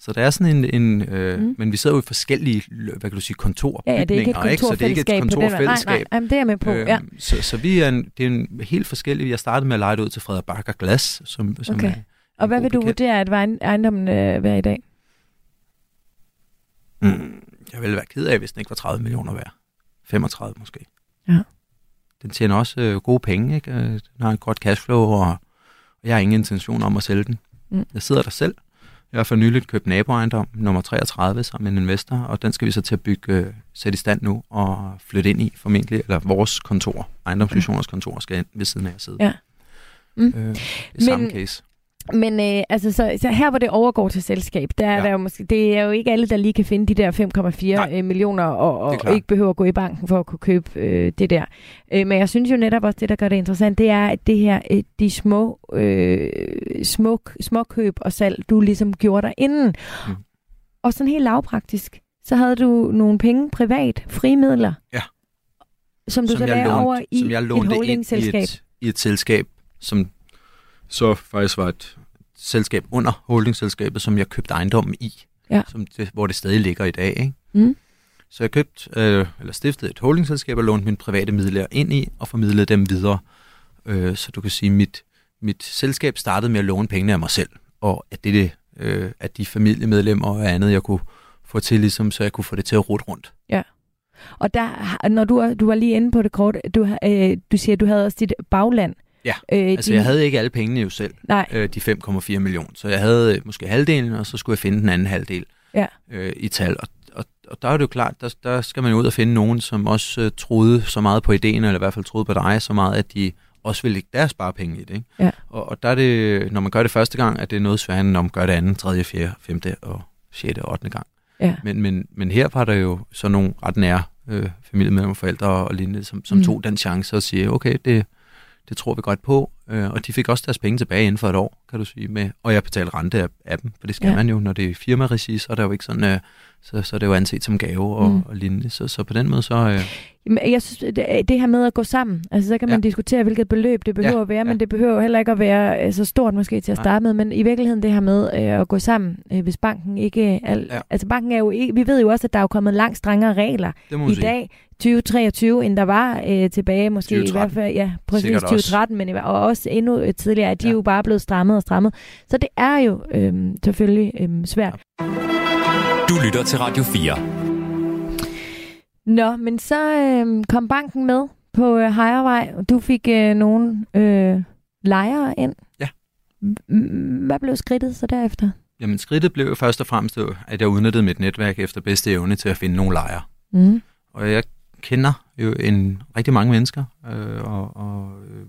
Så der er sådan en, en øh, mm. men vi sidder jo i forskellige, hvad kan du sige, kontorbygninger, ja, ja, det er ikke, et ikke? så det er ikke et kontorfællesskab. Nej, nej, nej, det er med på, øhm, ja. Så, så vi er en, det er en helt forskellig, jeg startede med at lege det ud til Frederik Bakker Glas, som, som okay. er Og hvad vil du bekendt. vurdere, at ejendommen øh, være i dag? Mm, jeg ville være ked af, hvis den ikke var 30 millioner værd. 35 måske. Ja. Den tjener også øh, gode penge, ikke? Øh, den har en godt cashflow, og, og jeg har ingen intention om at sælge den. Mm. Jeg sidder der selv, jeg har for nyligt købt naboejendom nummer 33 sammen med en investor, og den skal vi så til at bygge, øh, sætte i stand nu og flytte ind i formentlig, eller vores kontor, ejendomsfusioners kontor, skal ind ved siden af at sidde. Ja. Mm. Øh, det er samme case. Men øh, altså, så, så her hvor det overgår til selskab, der ja. er der jo måske, det er jo ikke alle, der lige kan finde de der 5,4 øh, millioner og, og ikke behøver at gå i banken for at kunne købe øh, det der. Øh, men jeg synes jo netop også, det der gør det interessant, det er, at det her, øh, de små, øh, små, små køb og salg, du ligesom gjorde der inden. Mm. Og sådan helt lavpraktisk, så havde du nogle penge privat, frimidler, ja. som du som så lagde over i som jeg et holdingselskab. I et, I et selskab, som så faktisk var et selskab under holdingselskabet, som jeg købte ejendommen i, ja. som det, hvor det stadig ligger i dag. Ikke? Mm. Så jeg købte, øh, eller stiftede et holdingselskab og lånte mine private midler ind i og formidlede dem videre. Øh, så du kan sige, mit, mit selskab startede med at låne pengene af mig selv, og at det, det øh, af de familiemedlemmer og andet, jeg kunne få til, ligesom, så jeg kunne få det til at rute rundt. Og der, når du, du var lige inde på det kort, du, øh, du siger, at du havde også dit bagland. Ja, øh, Altså, jeg havde ikke alle pengene jo selv, Nej, øh, de 5,4 millioner. Så jeg havde øh, måske halvdelen, og så skulle jeg finde den anden halvdel Ja. øh, i tal. Og, og, og der er det jo klart, der, der skal man jo ud og finde nogen, som også øh, troede så meget på ideen, eller i hvert fald troede på dig så meget, at de også ville lægge deres sparepenge i det. Ikke? Ja. Og, og der er det, når man gør det første gang, at det er noget sværere, end når man gør det anden, tredje, fjerde, femte og sjette og ottende gang. ja. Men, men, men her var der jo så nogle ret nære øh, familiemedlemmer, forældre og lignende, som, som mm. tog den chance og siger, okay, det, det tror vi godt på. Øh, og de fik også deres penge tilbage inden for et år, kan du sige. Med, og jeg betalte rente af, af dem, for det skal Ja. man jo, når det er firmaregi, så er det jo ikke sådan, øh, så, så er det jo anset som gave og, Mm. og lignende. Så, så på den måde, så... Øh, Jamen, Jeg synes, det, det her med at gå sammen, altså så kan man Ja. diskutere, hvilket beløb det behøver Ja, at være, men ja. det behøver jo heller ikke at være øh, så stort måske til at starte med, men i virkeligheden det her med øh, at gå sammen, øh, hvis banken ikke... Al, Ja. Altså banken er jo ikke... Vi ved jo også, at der er jo kommet langt strengere regler i sige. Dag, 2023, end der var øh, tilbage måske i 2013. hvert fald, ja, præcis Sikkert også. 2013, men i, hver- og også endnu øh, tidligere, at de ja. Jo bare blevet strammet og strammet. Så det er jo øh, selvfølgelig øh, svært. Du lytter til Radio 4. Nå, men så øh, kom banken med på øh, Hejrevej, og du fik øh, nogle øh, lejere ind. Ja. Hvad blev skridtet så derefter? Jamen skridtet blev jo først og fremmest, at jeg udnyttede mit netværk efter bedste evne til at finde nogle lejre. Mm. Og jeg kender jo en rigtig mange mennesker, øh, og, og, øh,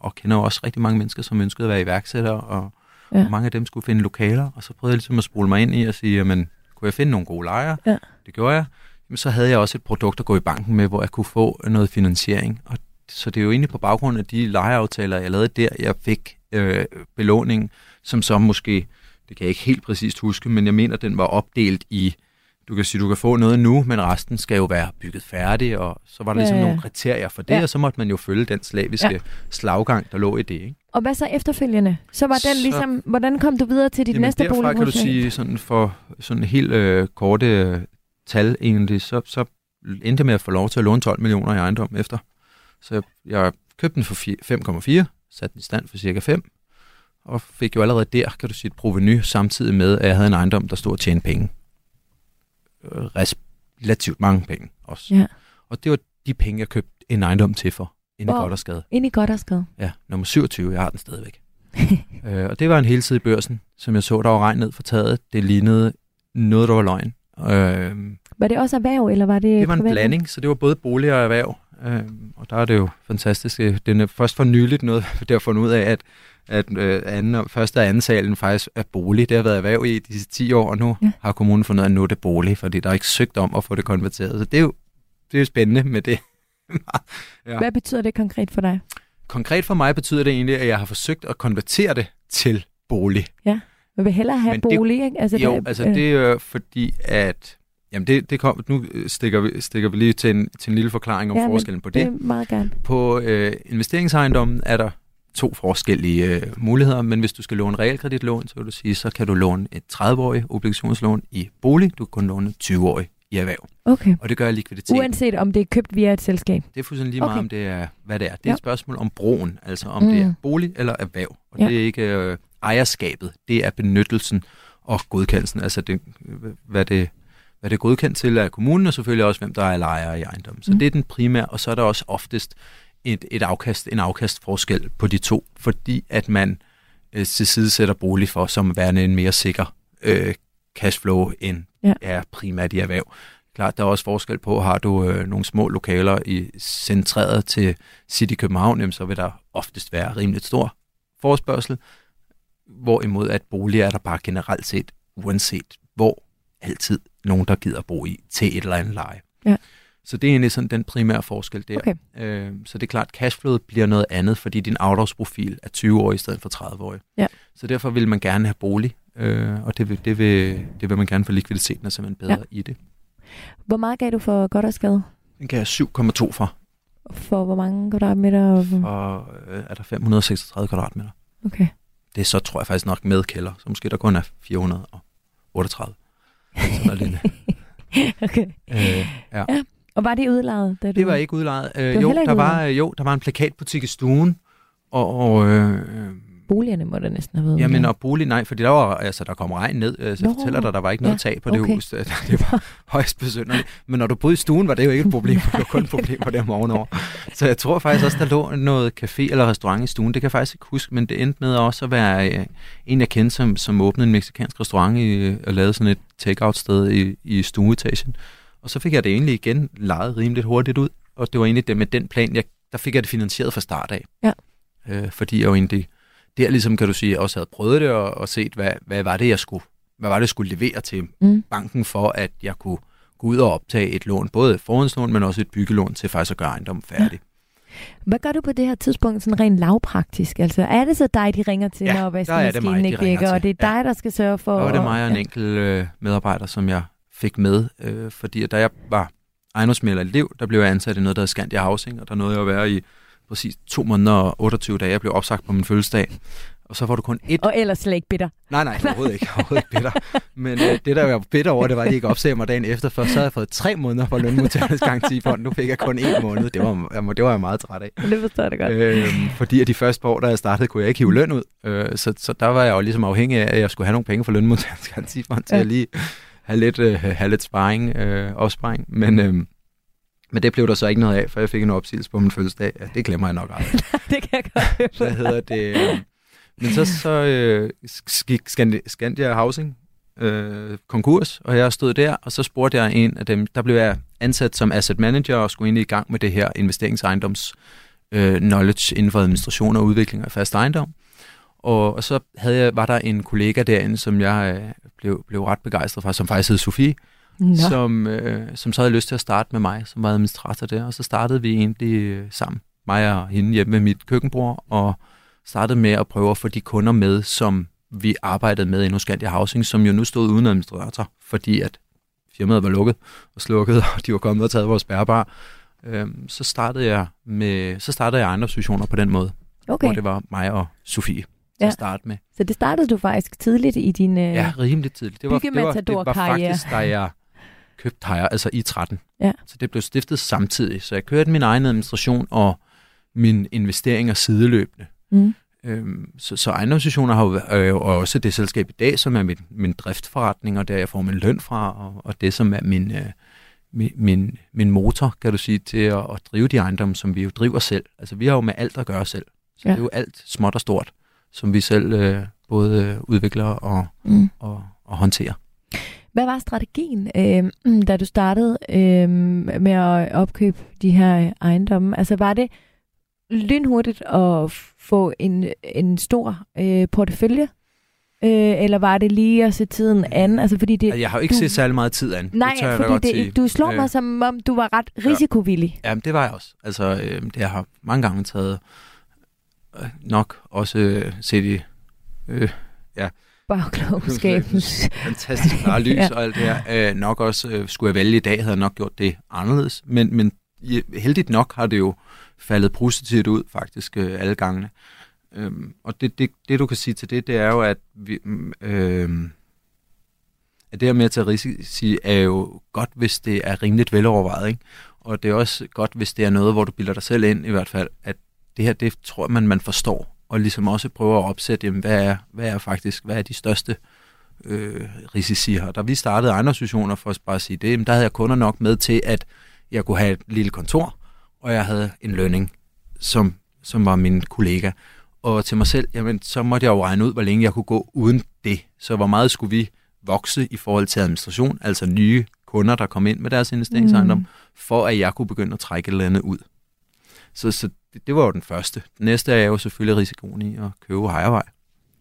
og kender også rigtig mange mennesker, som ønskede at være iværksættere, og, Ja. og mange af dem skulle finde lokaler, og så prøvede jeg ligesom at spole mig ind i og sige, jamen, kunne jeg finde nogle gode lejre? Ja. Det gjorde jeg. Jamen, så havde jeg også et produkt at gå i banken med, hvor jeg kunne få noget finansiering. Og så det er jo egentlig på baggrund af de lejeaftaler, jeg lavede der, jeg fik øh, belåning, som så måske, det kan jeg ikke helt præcist huske, men jeg mener, den var opdelt i, du kan sige, du kan få noget nu, men resten skal jo være bygget færdigt, og så var der ligesom ja. nogle kriterier for det, Ja. og så måtte man jo følge den slaviske Ja. slaggang, der lå i det. Ikke? Og hvad så efterfølgende? Så var den Så- ligesom, hvordan kom du videre til dit Jamen, næste derfra kan du boligprojekt? sige, sådan for sådan helt øh, korte øh, tal egentlig, så, så endte jeg med at få lov til at låne 12 millioner i ejendom efter. Så jeg, jeg købte den for fire- 5,4, satte den i stand for cirka 5, og fik jo allerede der, kan du sige, et proveny, samtidig med, at jeg havde en ejendom, der stod og tjente penge. Øh, relativt mange penge også. Ja. Og det var de penge, jeg købte en ejendom til for, inde i Hvor? godt og skade. Ind i skade. Ja, nummer 27, jeg har den stadigvæk. øh, og det var en helside i børsen, som jeg så, der var regn ned for taget. Det lignede noget, der var løgn. Øh, Var det også erhverv, eller var det det var en privat? blanding, så det var både bolig og erhverv. Øh, og der er det jo fantastisk. Det er først for nyligt noget, der har fundet ud af, at, at øh, anden, første og anden salen faktisk er bolig. Det har været erhverv i de 10 år, og nu Ja. ja. har kommunen fundet at nu er det bolig, fordi der er ikke søgt om at få det konverteret. Så det er jo, det er jo spændende med det. ja. Hvad betyder det konkret for dig? Konkret for mig betyder det egentlig, at jeg har forsøgt at konvertere det til bolig. Man vil hellere have Men det- bolig, ikke? Altså, jo, der- altså øh, det er fordi, at... Jamen, det, det kom, nu stikker vi, stikker vi lige til en, til en lille forklaring om Ja, ja, forskellen på det det. meget gerne. På øh, investeringsejendommen er der to forskellige øh, muligheder, men hvis du skal låne realkreditlån, så vil du sige, så kan du låne et 30-årig obligationslån i bolig, du kan kun låne et 20-årig i erhverv. Okay. Og det gør likviditet. Uanset om det er købt via et selskab. Det er fuldstændig lige Okay. meget, om det er, hvad det er. Det er Ja. et spørgsmål om broen, altså om Mm. mm. det er bolig eller erhverv. Og Ja. det er ikke øh, ejerskabet, det er benyttelsen og godkendelsen, altså det, hvad, det, hvad det er godkendt til af kommunen, og selvfølgelig også, hvem der er lejere i ejendommen. Så Mm. mm. det er den primære, og så er der også oftest et, et afkast, en afkastforskel på de to, fordi at man øh, tilsidesætter bolig for som værende en mere sikker øh, cashflow, end Ja. er primært i erhverv. Klart, der er også forskel på, har du øh, nogle små lokaler i centreret til City København, jamen, så vil der oftest være rimelig stor forspørgsel, hvorimod at boliger er der bare generelt set, uanset hvor, altid nogen, der gider bo i til et eller andet leje. Ja. Så det er egentlig sådan den primære forskel der. Okay. Øh, så det er klart, at cashflowet bliver noget andet, fordi din afdragsprofil er 20 år i stedet for 30 år. Ja. Så derfor vil man gerne have bolig, øh, og det vil, det, vil, det vil man gerne for likviditeten er simpelthen bedre Ja. ja. i det. Hvor meget gav du for godt og skade? Den kan jeg 7,2 for, For hvor mange kvadratmeter? Og... og øh, er der 536 kvadratmeter. Okay. Det er så, tror jeg faktisk nok med kælder, så måske der kun er 438. Sådan noget lille. okay. Øh, ja. Og var det udlejet? Da du... Det var ikke udlejet. Øh, var jo, ikke der var, udlejet? jo, der var en plakatbutik i stuen, og, og øh, øh, boligerne må der næsten have været. Jamen, og bolig, nej, fordi der var, altså, der kom regn ned, øh, så Nå, fortæller dig, der var ikke noget ja, tag på det okay. hus. Det, det var højst besynderligt. Men når du boede i stuen, var det jo ikke et problem, det var kun et problem på dem ovenover. Så jeg tror faktisk også, der lå noget café eller restaurant i stuen. Det kan jeg faktisk ikke huske, men det endte med også at være øh, en, jeg kendte, som, som åbnede en meksikansk restaurant i, øh, og lavede sådan et take-out sted i, i stueetagen. Og så fik jeg det egentlig igen lejet rimeligt hurtigt ud, og det var egentlig det med den plan, jeg, der fik jeg det finansieret fra start af. Ja. Øh, fordi jeg jo egentlig der ligesom kan du sige, også havde prøvet det og, og set, hvad, hvad var det, jeg skulle, hvad var det, jeg skulle levere til Mm. banken for, at jeg kunne gå ud og optage et lån, både et forhåndslån, men også et byggelån til faktisk at gøre ejendommen færdig. Hvad gør du på det her tidspunkt sådan rent lavpraktisk? Altså, er det så dig, de ringer til, Ja, når er vaskemaskinen ikke virker, og det er Ja. dig, der skal sørge for... Var det mig og en ja. enkelt øh, medarbejder, som jeg fik med, øh, fordi da jeg var ejendomsmælder i liv, der blev jeg ansat i noget, der hedder Scandia Housing, og der nåede jeg at være i præcis to måneder og 28 dage. Jeg blev opsagt på min fødselsdag, og så var du kun et Og ellers slet ikke bitter. Nej, nej, overhovedet ikke. Overhovedet ikke bitter. Men øh, det, der var bitter over, det var, at de ikke opsagde mig dagen efter, for så havde jeg fået tre måneder for lønmodtagernes garantifond. Nu fik jeg kun en måned. Det var, jeg, det var jeg meget træt af. Det forstår jeg godt. Øhm, fordi at de første par år, da jeg startede, kunne jeg ikke hive løn ud. Øh, så, så der var jeg jo ligesom afhængig af, at jeg skulle have nogle penge for lønmodtagernes garantifond, til Ja. at lige have lidt, øh, have lidt sparring, øh, opsparing. Men, øh, men det blev der så ikke noget af, for jeg fik en opsigelse på min fødselsdag. Ja, det glemmer jeg nok aldrig. det kan jeg godt Hvad hedder det? øh, Men så, så øh, gik Scandi- Scandia Housing øh, konkurs, og jeg stod der, og så spurgte jeg en af dem, der blev jeg ansat som asset manager og skulle egentlig i gang med det her investeringsejendoms øh, knowledge inden for administration og udvikling af fast ejendom. Og, og så havde jeg, var der en kollega derinde, som jeg øh, blev, blev ret begejstret for, som faktisk hed Sofie, Nå. som, øh, som så havde lyst til at starte med mig, som var administrator der. Og så startede vi egentlig øh, sammen, mig og hende hjemme med mit køkkenbord, og startede med at prøve at få de kunder med, som vi arbejdede med i Scandia Housing, som jo nu stod uden administrator, fordi at firmaet var lukket og slukket, og de var kommet og taget vores bærbar. Øhm, så startede jeg med, så startede jeg ejendomsfusioner på den måde, Okay, hvor det var mig og Sofie Ja. at starte med. så det startede du faktisk tidligt i din... Øh... Ja, rimelig tidligt. Det var, det var, det var faktisk, da jeg købte Hire, altså i 13. Ja. Så det blev stiftet samtidig. Så jeg kørte min egen administration og mine investeringer sideløbende. Mm. Øhm, så, så ejendomsfusioner har jo, er jo også det selskab i dag, som er min, min driftforretning, og der jeg får min løn fra, og, og det som er min, øh, min, min, min motor, kan du sige, til at, at drive de ejendomme, som vi jo driver selv. Altså vi har jo med alt at gøre selv. Så ja. det er jo alt småt og stort, som vi selv øh, både udvikler og, Mm. og, og håndterer. Hvad var strategien, øh, da du startede øh, med at opkøbe de her ejendomme? Altså var det lynhurtigt at få en, en stor øh, portefølje? Øh, eller var det lige at se tiden an? Altså, fordi det, Altså, jeg har jo ikke du- set særlig meget tid an. nej, det tør jeg fordi godt det, sige. du slår Øh, mig som om, du var ret risikovillig. Jamen, det var jeg også. Altså, øh, det jeg har mange gange taget nok også øh, set i øh, Bagklogskabens. fantastisk klare lys Ja. ja. og alt det her. Øh, nok også, øh, skulle jeg vælge i dag, havde jeg nok gjort det anderledes. Men, men ja, heldigt nok har det jo faldet positivt ud, faktisk, øh, alle gangene. Øhm, og det, det, det, du kan sige til det, det er jo, at, vi, øh, at det her med at tage risici er jo godt, hvis det er rimeligt velovervejet. Ikke? Og det er også godt, hvis det er noget, hvor du bilder dig selv ind i hvert fald, at det her, det tror man, man forstår. Og ligesom også prøver at opsætte, jamen, hvad, er, hvad er faktisk, hvad er de største øh, risici her. Da vi startede ejendomsfusioner, for at bare sige det, jamen, der havde jeg kunder nok med til, at jeg kunne have et lille kontor, og jeg havde en lønning, som, som var min kollega. Og til mig selv, jamen, så måtte jeg jo regne ud, hvor længe jeg kunne gå uden det. Så hvor meget skulle vi vokse i forhold til administration, altså nye kunder, der kom ind med deres investeringsejendom, Mm. for at jeg kunne begynde at trække et eller andet ud. Så, så det, det var jo den første. Den næste er jo selvfølgelig risikoen i at købe hejrevej,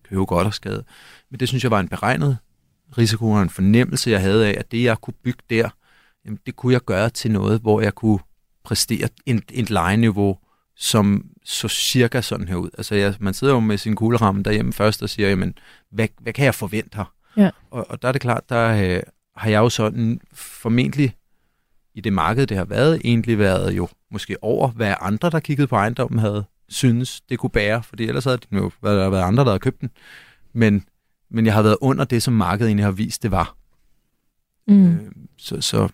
købe godt og skade. Men det synes jeg var en beregnet risiko og en fornemmelse, jeg havde af, at det, jeg kunne bygge der, jamen, det kunne jeg gøre til noget, hvor jeg kunne præstere et, et lejeniveau, som så cirka sådan her ud. Altså, jeg, man sidder jo med sin kugleramme derhjemme først og siger, jamen, hvad, hvad kan jeg forvente her? Ja. Og, og der er det klart, der øh, har jeg jo sådan formentlig i det marked, det har været, egentlig været jo måske over, hvad andre, der kiggede på ejendommen, havde synes, det kunne bære, fordi ellers havde det jo været, der været andre, der havde købt den. Men, men jeg har været under det, som markedet egentlig har vist, det var. Mm. Øh, så, så,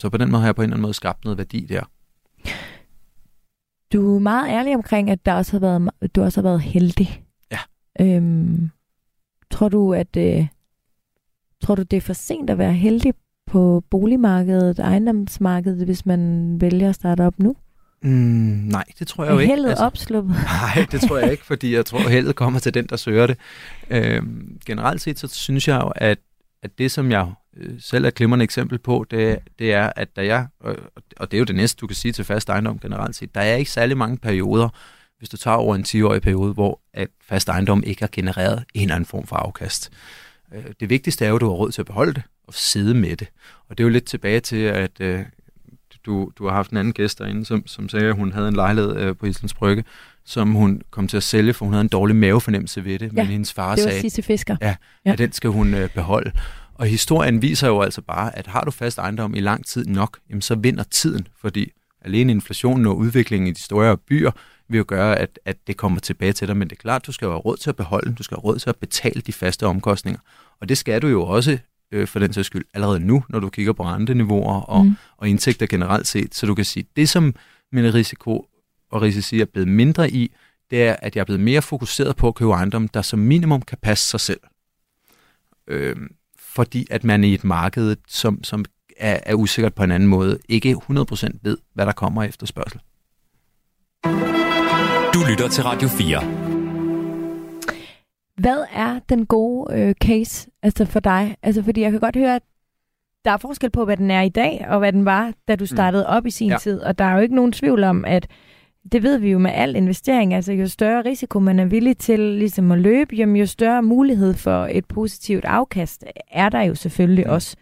så på den måde har jeg på en eller anden måde skabt noget værdi der. Du er meget ærlig omkring, at der også har været, du også har været heldig. Ja. Øhm, tror du, at øh, tror du, det er for sent at være heldig på boligmarkedet, ejendomsmarkedet, hvis man vælger at starte op nu? Mm, nej, det tror jeg jo ikke. Heldet altså, opsluppet? Nej, det tror jeg ikke, fordi jeg tror, heldet kommer til den, der søger det. Øhm, generelt set, så synes jeg jo, at, at det, som jeg øh, selv er glimrende eksempel på, det, det er, at da jeg, og det er jo det næste, du kan sige til fast ejendom generelt set, der er ikke særlig mange perioder, hvis du tager over en 10-årig periode, hvor at fast ejendom ikke har genereret en eller anden form for afkast. Øh, det vigtigste er jo, at du har råd til at beholde det og sidde med det. Og det er jo lidt tilbage til, at øh, du, du har haft en anden gæst derinde, som, som sagde, at hun havde en lejlighed øh, på Islands Brygge, som hun kom til at sælge, for hun havde en dårlig mavefornemmelse ved det. Ja, men hendes far det var sagde, Sisse Fisker. Ja, ja, at den skal hun øh, beholde. Og historien viser jo altså bare, at har du fast ejendom i lang tid nok, jamen så vinder tiden, fordi alene inflationen og udviklingen i de store byer vil jo gøre, at, at det kommer tilbage til dig. Men det er klart, du skal have råd til at beholde den, du skal have råd til at betale de faste omkostninger. Og det skal du jo også øh, for den sags skyld allerede nu, når du kigger på renteniveauer og, mm. og indtægter generelt set. Så du kan sige, det som min risiko og risici er blevet mindre i, det er, at jeg er blevet mere fokuseret på at købe ejendom, der som minimum kan passe sig selv. Øh, fordi at man i et marked, som, som er, er usikkert på en anden måde, ikke 100% ved, hvad der kommer efter spørgsel. Du lytter til Radio 4. Hvad er den gode øh, case altså for dig? Altså, fordi jeg kan godt høre, at der er forskel på, hvad den er i dag, og hvad den var, da du mm. startede op i sin ja. tid. Og der er jo ikke nogen tvivl om, at det ved vi jo med al investering, altså jo større risiko man er villig til ligesom at løbe, jamen, jo større mulighed for et positivt afkast er der jo selvfølgelig mm. også.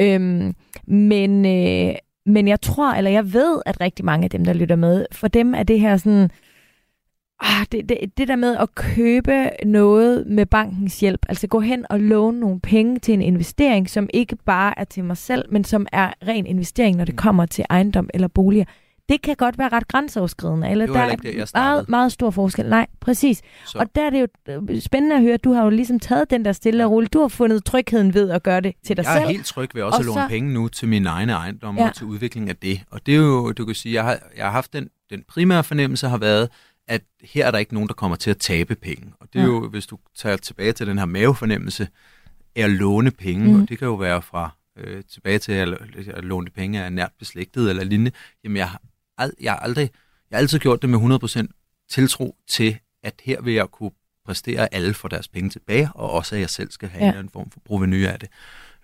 Øhm, men, øh, men jeg tror, eller jeg ved, at rigtig mange af dem, der lytter med, for dem er det her sådan, ah, det, det, det der med at købe noget med bankens hjælp, altså gå hen og låne nogle penge til en investering, som ikke bare er til mig selv, men som er ren investering, når det mm. kommer til ejendom eller boliger, det kan godt være ret grænseoverskridende. Eller det der er det, meget, meget stor forskel. Nej, præcis. Så. Og der er det jo øh, spændende at høre, du har jo ligesom taget den der stille og roligt. Du har fundet trygheden ved at gøre det til dig jeg selv. Jeg er helt tryg ved også og at låne så... penge nu til min egne ejendom ja. og til udvikling af det. Og det er jo, du kan sige, jeg har, jeg har haft den, den primære fornemmelse har været, at her er der ikke nogen, der kommer til at tabe penge. Og det er ja. jo, hvis du tager tilbage til den her mavefornemmelse, er at låne penge, mm. og det kan jo være fra øh, tilbage til at, at låne penge af nært beslægtet eller lignende. Jamen, jeg har, ald- jeg har aldrig, jeg har altid gjort det med 100% tiltro til, at her vil jeg kunne præstere alle for deres penge tilbage, og også at jeg selv skal have ja. en form for proveny af det.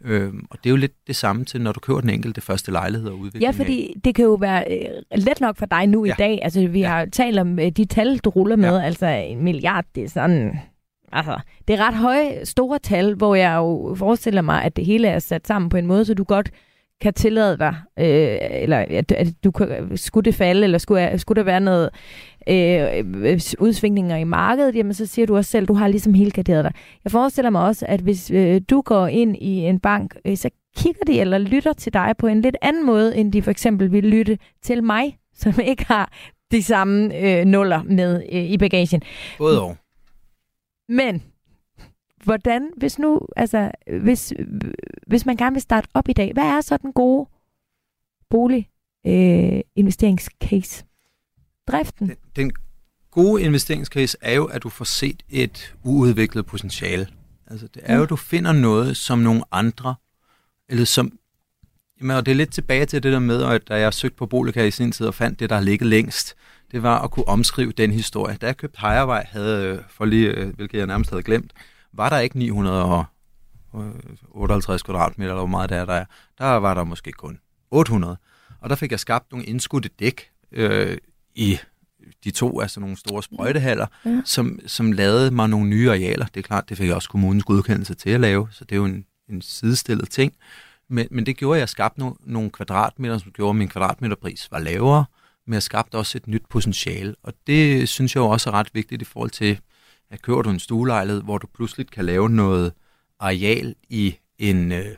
Øhm, og det er jo lidt det samme til, når du køber den enkelte første lejlighed og udvikling Ja, fordi af. det kan jo være øh, let nok for dig nu ja. i dag. Altså, vi ja. har talt om øh, de tal, du ruller med. Ja. Altså, en milliard, det er sådan... Altså, det er ret høje, store tal, hvor jeg jo forestiller mig, at det hele er sat sammen på en måde, så du godt kan tillade dig, øh, eller at, at du kan, skulle det falde, eller skulle, skulle der være noget øh, udsvingninger i markedet, jamen så siger du også selv, du har ligesom helt garderet dig. Jeg forestiller mig også, at hvis øh, du går ind i en bank, øh, så kigger de eller lytter til dig på en lidt anden måde, end de for eksempel vil lytte til mig, som ikke har de samme øh, nuller med øh, i bagagen. Både og. Men hvordan, hvis nu, altså, hvis, hvis man gerne vil starte op i dag, hvad er så den gode bolig øh, investeringscase? Driften? Den, den gode investeringscase er jo, at du får set et uudviklet potentiale. Altså, det er jo, at du finder noget, som nogle andre, eller som, jamen, og det er lidt tilbage til det der med, at da jeg søgte på Boliga i sin tid og fandt det, der har ligget længst, det var at kunne omskrive den historie. Da jeg købte Hejervej, havde, for lige, øh, hvilket jeg nærmest havde glemt, var der ikke 958 kvadratmeter, eller hvor meget det er, der er. Der var der måske kun 800. Og der fik jeg skabt nogle indskudte dæk øh, i de to altså nogle store sprøjtehaller, ja. som, som lavede mig nogle nye arealer. Det er klart, det fik jeg også kommunens godkendelse til at lave, så det er jo en, en sidestillet ting. Men, men det gjorde, at jeg skabte nogle, nogle kvadratmeter, som gjorde, at min kvadratmeterpris var lavere, men jeg skabte også et nyt potentiale. Og det synes jeg jo også er ret vigtigt i forhold til, at køber du en stuelejlighed, hvor du pludselig kan lave noget areal i en, øh,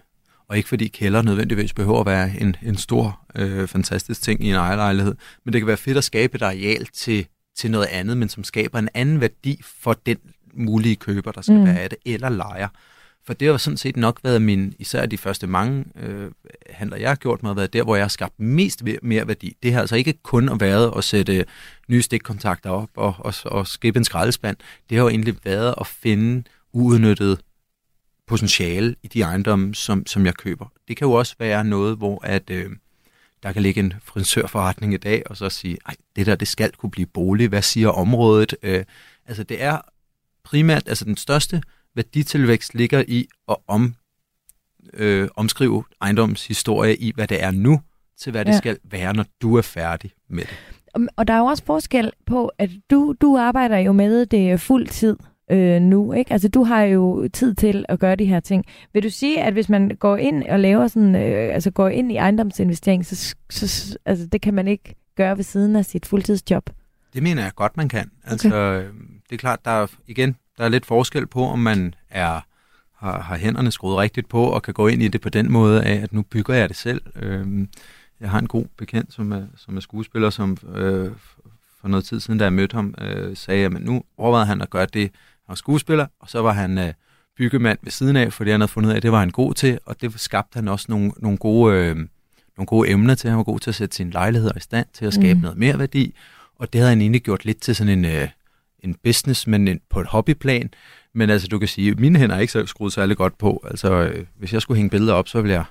og ikke fordi kælder nødvendigvis behøver at være en, en stor, øh, fantastisk ting i en ejerlejlighed, men det kan være fedt at skabe et areal til, til noget andet, men som skaber en anden værdi for den mulige køber, der skal mm. være af det, eller lejer. For det har sådan set nok været min, især de første mange øh, handler, jeg har gjort mig, har været der, hvor jeg har skabt mest mere værdi. Det har altså ikke kun været at sætte nye stikkontakter op og, og, og skabe en skraldespand. Det har jo egentlig været at finde uudnyttet potentiale i de ejendomme, som, som jeg køber. Det kan jo også være noget, hvor at, øh, der kan ligge en frisørforretning i dag, og så sige, ej, det der, det skal kunne blive bolig. Hvad siger området? Øh, altså det er primært, altså den største værditilvækst ligger i at om, øh, omskrive ejendommens historie i, hvad det er nu, til hvad det ja. skal være, når du er færdig med det. Og der er jo også forskel på, at du, du arbejder jo med det fuld tid øh, nu, ikke? Altså du har jo tid til at gøre de her ting. Vil du sige, at hvis man går ind og laver sådan, øh, altså går ind i ejendomsinvestering, så, så altså, det kan man ikke gøre ved siden af sit fuldtidsjob? Det mener jeg godt, man kan. Altså, okay. det er klart, der er, igen, der er lidt forskel på, om man er har, har hænderne skruet rigtigt på og kan gå ind i det på den måde af, at nu bygger jeg det selv. Øhm, jeg har en god bekendt, som er, som er skuespiller, som øh, for noget tid siden, da jeg mødte ham, øh, sagde, at nu overvejede han at gøre det, han var skuespiller, og så var han øh, byggemand ved siden af, fordi han havde fundet ud af, at det var han god til, og det skabte han også nogle, nogle, gode, øh, nogle gode emner til. Han var god til at sætte sine lejligheder i stand til at skabe mm. noget mere værdi, og det havde han egentlig gjort lidt til sådan en, øh, en business, men en, på et hobbyplan. Men altså, du kan sige, mine hænder er ikke så skruet særlig godt på. Altså, øh, hvis jeg skulle hænge billeder op, så ville jeg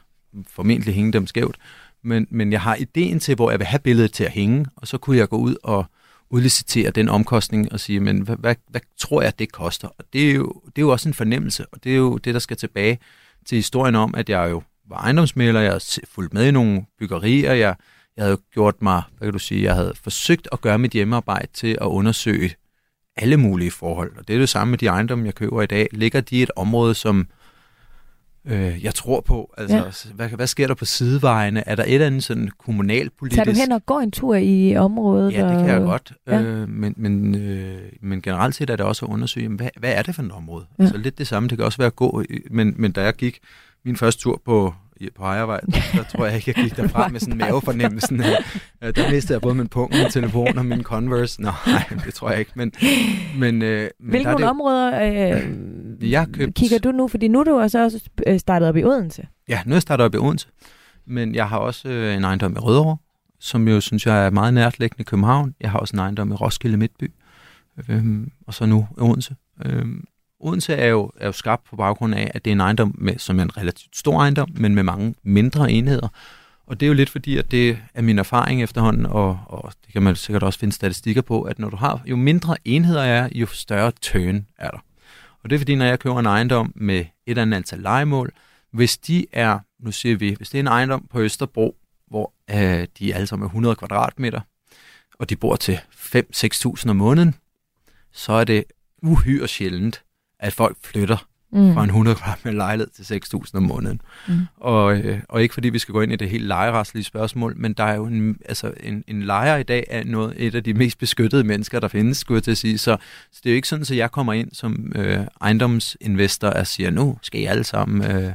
formentlig hænge dem skævt men, men jeg har ideen til, hvor jeg vil have billedet til at hænge, og så kunne jeg gå ud og udlicitere den omkostning og sige, men hvad, hvad, hvad tror jeg, det koster? Og det er, jo, det er jo også en fornemmelse, og det er jo det, der skal tilbage til historien om, at jeg jo var ejendomsmæler, jeg havde fulgt med i nogle byggerier, jeg, jeg havde gjort mig, hvad kan du sige, jeg havde forsøgt at gøre mit hjemmearbejde til at undersøge alle mulige forhold. Og det er det samme med de ejendomme, jeg køber i dag. Ligger de i et område, som øh, jeg tror på. Altså, ja. hvad, hvad sker der på sidevejene? Er der et eller andet sådan kommunalpolitisk... Tager du hen og går en tur i området? Ja, det kan jeg godt. Ja. Øh, men, men, øh, men generelt set er det også at undersøge, hvad, hvad er det for et område? Ja. Altså lidt det samme. Det kan også være at gå, men, men da jeg gik min første tur på på Ejervej, der, tror jeg ikke, jeg gik derfra med sådan en mavefornemmelsen. der mistede jeg både min punkt, min telefon og min Converse. Nej, det tror jeg ikke. Men, men, øh, men Hvilke der det, områder øh, jeg købt, kigger du nu? Fordi nu er du også, også øh, startet op i Odense. Ja, nu er jeg startet op i Odense. Men jeg har også øh, en ejendom i Rødovre, som jo synes jeg er meget nærtlæggende i København. Jeg har også en ejendom i Roskilde Midtby. Øh, og så nu i Odense. Øh, Odense er jo, er jo skabt på baggrund af, at det er en ejendom, med, som er en relativt stor ejendom, men med mange mindre enheder. Og det er jo lidt fordi, at det er min erfaring efterhånden, og, og det kan man sikkert også finde statistikker på, at når du har, jo mindre enheder er, jo større turn er der. Og det er fordi, når jeg køber en ejendom med et eller andet antal legemål, hvis de er, nu siger vi, hvis det er en ejendom på Østerbro, hvor øh, de alle sammen er 100 kvadratmeter, og de bor til 5-6.000 om måneden, så er det uhyre sjældent, at folk flytter mm. fra en 100 kvadratmeter lejlighed til 6.000 om måneden. Mm. Og, øh, og ikke fordi vi skal gå ind i det helt lejeretslige spørgsmål, men der er jo en, altså en, en lejer i dag er noget, et af de mest beskyttede mennesker, der findes, skulle jeg til at sige. Så, så det er jo ikke sådan, at jeg kommer ind som øh, ejendomsinvestor og siger, nu skal I alle sammen øh,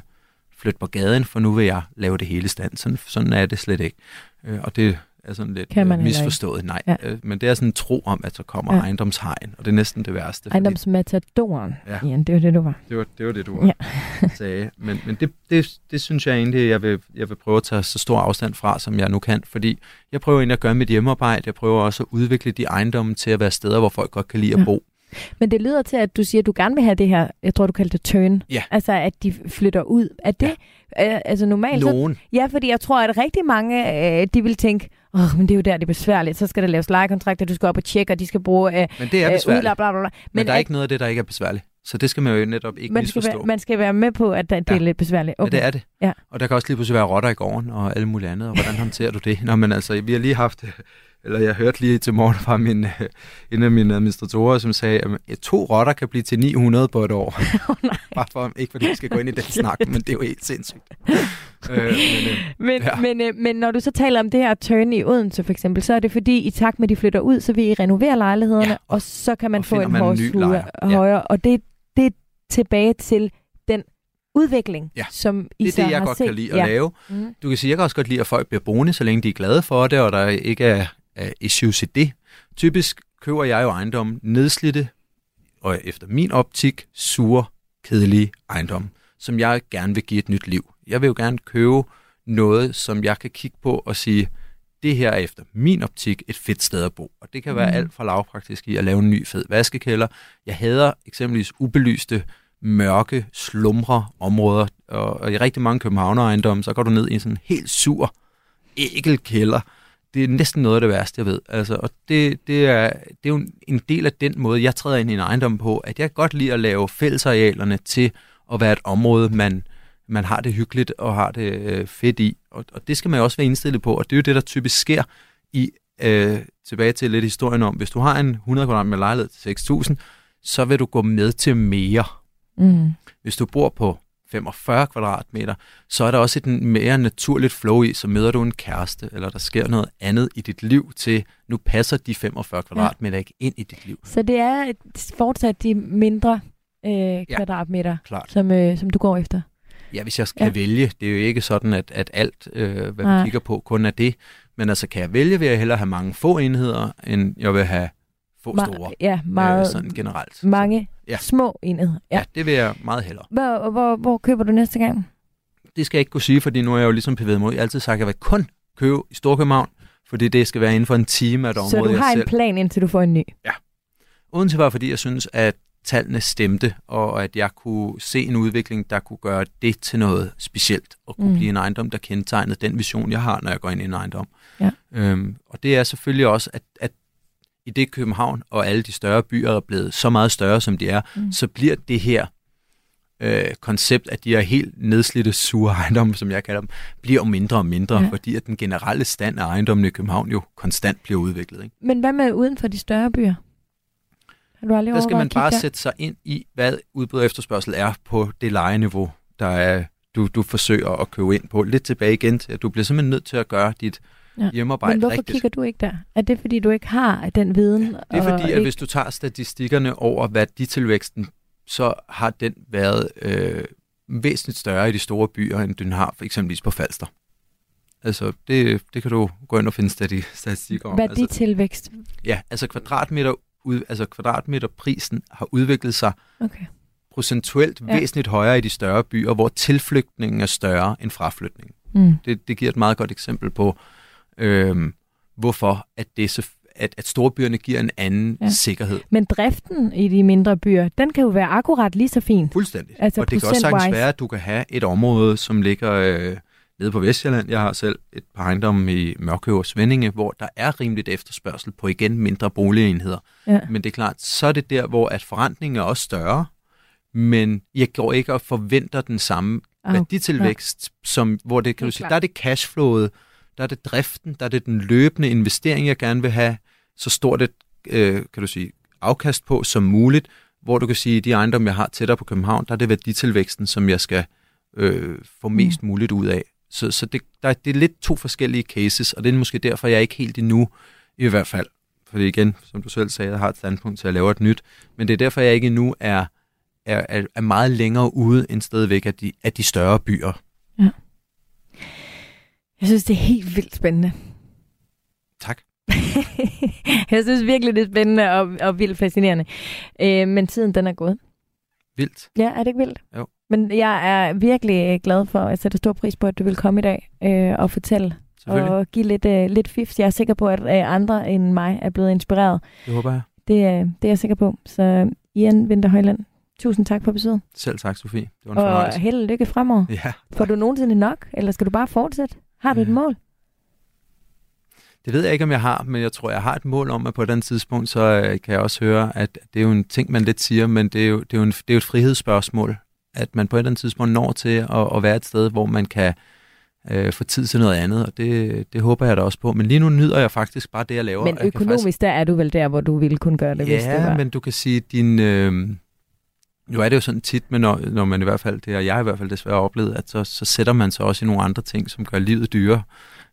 flytte på gaden, for nu vil jeg lave det hele stand. Sådan, sådan er det slet ikke. Øh, og det er sådan lidt kan man øh, misforstået. Nej, ja. øh, men det er sådan en tro om, at så kommer ja. ejendomshegn, og det er næsten det værste. Ejendomsmatadoren, ja. Ian, det var det, du var. Det var det, var det du var, ja. sagde. Men, men det, det, det synes jeg egentlig, jeg vil, jeg vil prøve at tage så stor afstand fra, som jeg nu kan, fordi jeg prøver egentlig at gøre mit hjemmearbejde, jeg prøver også at udvikle de ejendomme til at være steder, hvor folk godt kan lide at bo. Men det lyder til, at du siger, at du gerne vil have det her, jeg tror, du kaldte det turn. Ja. Altså, at de flytter ud. Er det, ja. øh, altså normalt... Nogen. Så, ja, fordi jeg tror, at rigtig mange, øh, de vil tænke, åh, oh, men det er jo der, det er besværligt. Så skal der laves lejekontrakter, du skal op og tjekke, og de skal bruge øh, Men det er besværligt. Udlap, bla, bla, bla. Men, men der er at, ikke noget af det, der ikke er besværligt. Så det skal man jo netop ikke man misforstå. Skal være, man skal være med på, at det ja. er lidt besværligt. Okay. Ja, det er det. Ja. Og der kan også lige pludselig være rotter i gården og alle mulige andet. Og hvordan håndterer du det? Nå, men altså, vi har lige haft eller jeg hørte lige til morgen fra min, en af mine administratorer, som sagde, at to rotter kan blive til 900 på et år. Oh, nej. Bare for, ikke fordi vi skal gå ind i den snak, men det er jo helt sindssygt. øh, men, øh, men, ja. men, øh, men når du så taler om det her turn i Odense for eksempel, så er det fordi, i takt med, at de flytter ud, så vil I renovere lejlighederne, ja, og, og så kan man få en hårdshue højere. Ja. Og det, det er tilbage til den udvikling, ja. som I det er det, jeg godt set. kan lide at ja. lave. Mm. Du kan sige, jeg kan også godt lide, at folk bliver boende, så længe de er glade for det, og der ikke er af issues i det. Typisk køber jeg jo ejendom nedslidte, og efter min optik, sure, kedelige ejendom, som jeg gerne vil give et nyt liv. Jeg vil jo gerne købe noget, som jeg kan kigge på og sige, det her er efter min optik et fedt sted at bo. Og det kan være Mm. alt fra lavpraktisk i at lave en ny fed vaskekælder. Jeg hader eksempelvis ubelyste, mørke, slumre områder. Og, og i rigtig mange københavnerejendomme, så går du ned i en sådan helt sur, ækel kælder. Det er næsten noget af det værste, jeg ved. Altså, og det, det, er, det er jo en del af den måde, jeg træder ind i en ejendom på, at jeg godt lide at lave fællesarealerne til at være et område, man, man har det hyggeligt og har det øh, fedt i. Og, og det skal man jo også være indstillet på, og det er jo det, der typisk sker i, øh, tilbage til lidt historien om, hvis du har en 100 kvadratmeter lejlighed til 6.000, så vil du gå med til mere. Mm. Hvis du bor på 45 kvadratmeter, så er der også et mere naturligt flow i, så møder du en kæreste, eller der sker noget andet i dit liv til, nu passer de 45 kvadratmeter ikke ind i dit liv. Så det er fortsat de mindre øh, kvadratmeter, Klart. som, øh, som du går efter. Ja, hvis jeg kan Ja. ja. vælge, det er jo ikke sådan, at, at alt, øh, hvad vi kigger på, kun er det. Men altså, kan jeg vælge, vil jeg hellere have mange få enheder, end jeg vil have få Ma- store, ja, meget, øh, sådan generelt. mange Ja. ja. små enheder. Ja. Ja, det vil jeg meget hellere. Hvor, hvor, hvor køber du næste gang? Det skal jeg ikke kunne sige, fordi nu er jeg jo ligesom bevæget mod. Jeg har altid sagt, at jeg vil kun købe i Storkøbenhavn, fordi det skal være inden for en time af et Så område, du har en selv... plan, indtil du får en ny? Uden til var, fordi jeg synes, at tallene stemte, og at jeg kunne se en udvikling, der kunne gøre det til noget specielt, og kunne mm. blive en ejendom, der kendetegnede den vision, jeg har, når jeg går ind i en ejendom. Ja. Øhm, og det er selvfølgelig også, at, at i det København og alle de større byer er blevet så meget større, som de er, Mm. så bliver det her øh, koncept, at de er helt nedslidte, sure ejendomme, som jeg kalder dem, bliver jo mindre og mindre, Ja. fordi at den generelle stand af ejendommen i København jo konstant bliver udviklet. Ikke? Men hvad med uden for de større byer? Har du aldrig Der skal man bare der? sætte sig ind i, hvad udbud og efterspørgsel er på det lejeniveau, der er, du, du forsøger at købe ind på. Lidt tilbage igen til, at du bliver simpelthen nødt til at gøre dit Ja. hjemmearbejde Men hvorfor rigtigt. kigger du ikke der? Er det, fordi du ikke har den viden? Det er og fordi, at ikke... hvis du tager statistikkerne over værditilvæksten, så har den været øh, væsentligt større i de store byer, end den har for eksempelvis på Falster. Altså, det, det kan du gå ind og finde stati- statistikker om. Altså, Værditilvækst. ja, altså kvadratmeter, ud, altså kvadratmeterprisen har udviklet sig Okay. procentuelt Ja. væsentligt højere i de større byer, hvor tilflytningen er større end fraflytningen. Mm. Det, det giver et meget godt eksempel på, øhm, hvorfor at, det er at, at storbyerne giver en anden Ja. sikkerhed. Men driften i de mindre byer, den kan jo være akkurat lige så fin. Fuldstændig. Altså og det kan også sagtens være, at du kan have et område, som ligger øh, nede på Vestjylland. Jeg har selv et par ejendomme i Mørkøv og Svendinge, hvor der er rimeligt efterspørgsel på igen mindre boligenheder. Ja. Men det er klart, så er det der, hvor at forrentningen er også større, men jeg går ikke og forventer den samme Ah, værditilvækst, som, hvor det, kan Det du sige, klart. der er det cashflowet, der er det driften, der er det den løbende investering, jeg gerne vil have så stort et, øh, kan du sige, afkast på som muligt, hvor du kan sige, at de ejendomme, jeg har tættere på København, der er det værditilvæksten, som jeg skal øh, få mest mm. muligt ud af. Så, så det, der, er- det er lidt to forskellige cases, og det er måske derfor, jeg ikke helt endnu, i hvert fald, fordi igen, som du selv sagde, jeg har et standpunkt til at lave et nyt, men det er derfor, jeg ikke endnu er, er, er, er meget længere ude end stadigvæk af de, af de større byer. Jeg synes, det er helt vildt spændende. Tak. jeg synes virkelig, det er spændende og, og vildt fascinerende. Øh, men tiden, den er gået. Vildt. Ja, er det ikke vildt? Jo. Men jeg er virkelig øh, glad for, at sætte stor pris på, at du vil komme i dag øh, og fortælle og give lidt, øh, lidt fifs. Jeg er sikker på, at øh, andre end mig er blevet inspireret. Det håber jeg. Det, øh, det er jeg sikker på. Så Ian Vinterhøjland, tusind tak for besøget. Selv tak, Sofie. Det var en Og fornøjelse. held og lykke fremover. Ja, Får du nogensinde nok, eller skal du bare fortsætte? Har du et Ja. mål? det ved jeg ikke, om jeg har, men jeg tror, jeg har et mål om, at på et andet tidspunkt, så øh, kan jeg også høre, at det er jo en ting, man lidt siger, men det er jo, det er jo, en, det er jo et frihedsspørgsmål, at man på et eller andet tidspunkt når til at, at være et sted, hvor man kan øh, få tid til noget andet, og det, det håber jeg da også på. Men lige nu nyder jeg faktisk bare det, jeg laver. Men Jeg økonomisk, faktisk, der er du vel der, hvor du ville kunne gøre det, hvis det Ja, var. men du kan sige, din... Øh, nu er det jo sådan tit, men når, når man i hvert fald, det har jeg i hvert fald desværre oplevet, at så, så sætter man sig også i nogle andre ting, som gør livet dyrere.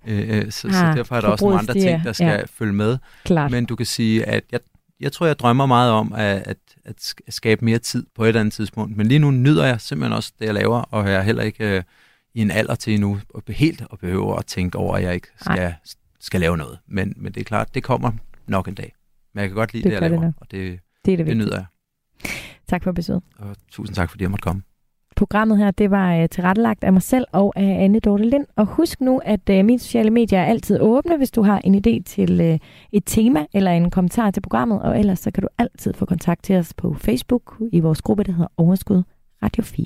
Øh, øh, så, ah, så derfor er der også nogle andre ting, der skal ja. følge med. Klart. Men du kan sige, at jeg, jeg tror, jeg drømmer meget om at, at, at sk- at skabe mere tid på et eller andet tidspunkt. Men lige nu nyder jeg simpelthen også det, jeg laver, og jeg er heller ikke øh, i en alder til endnu og helt at behøve at tænke over, at jeg ikke skal, skal lave noget. Men, men det er klart, det kommer nok en dag. Men jeg kan godt lide Det det, jeg det laver, nok. og det, det er det det nyder jeg. Tak for besøget. Og tusind tak, fordi jeg måtte komme. Programmet her, det var øh, tilrettelagt af mig selv og af Anne Dorte Lind. Og husk nu, at øh, mine sociale medier er altid åbne, hvis du har en idé til øh, et tema eller en kommentar til programmet. Og ellers så kan du altid få kontakt til os på Facebook i vores gruppe, der hedder Overskud Radio 4.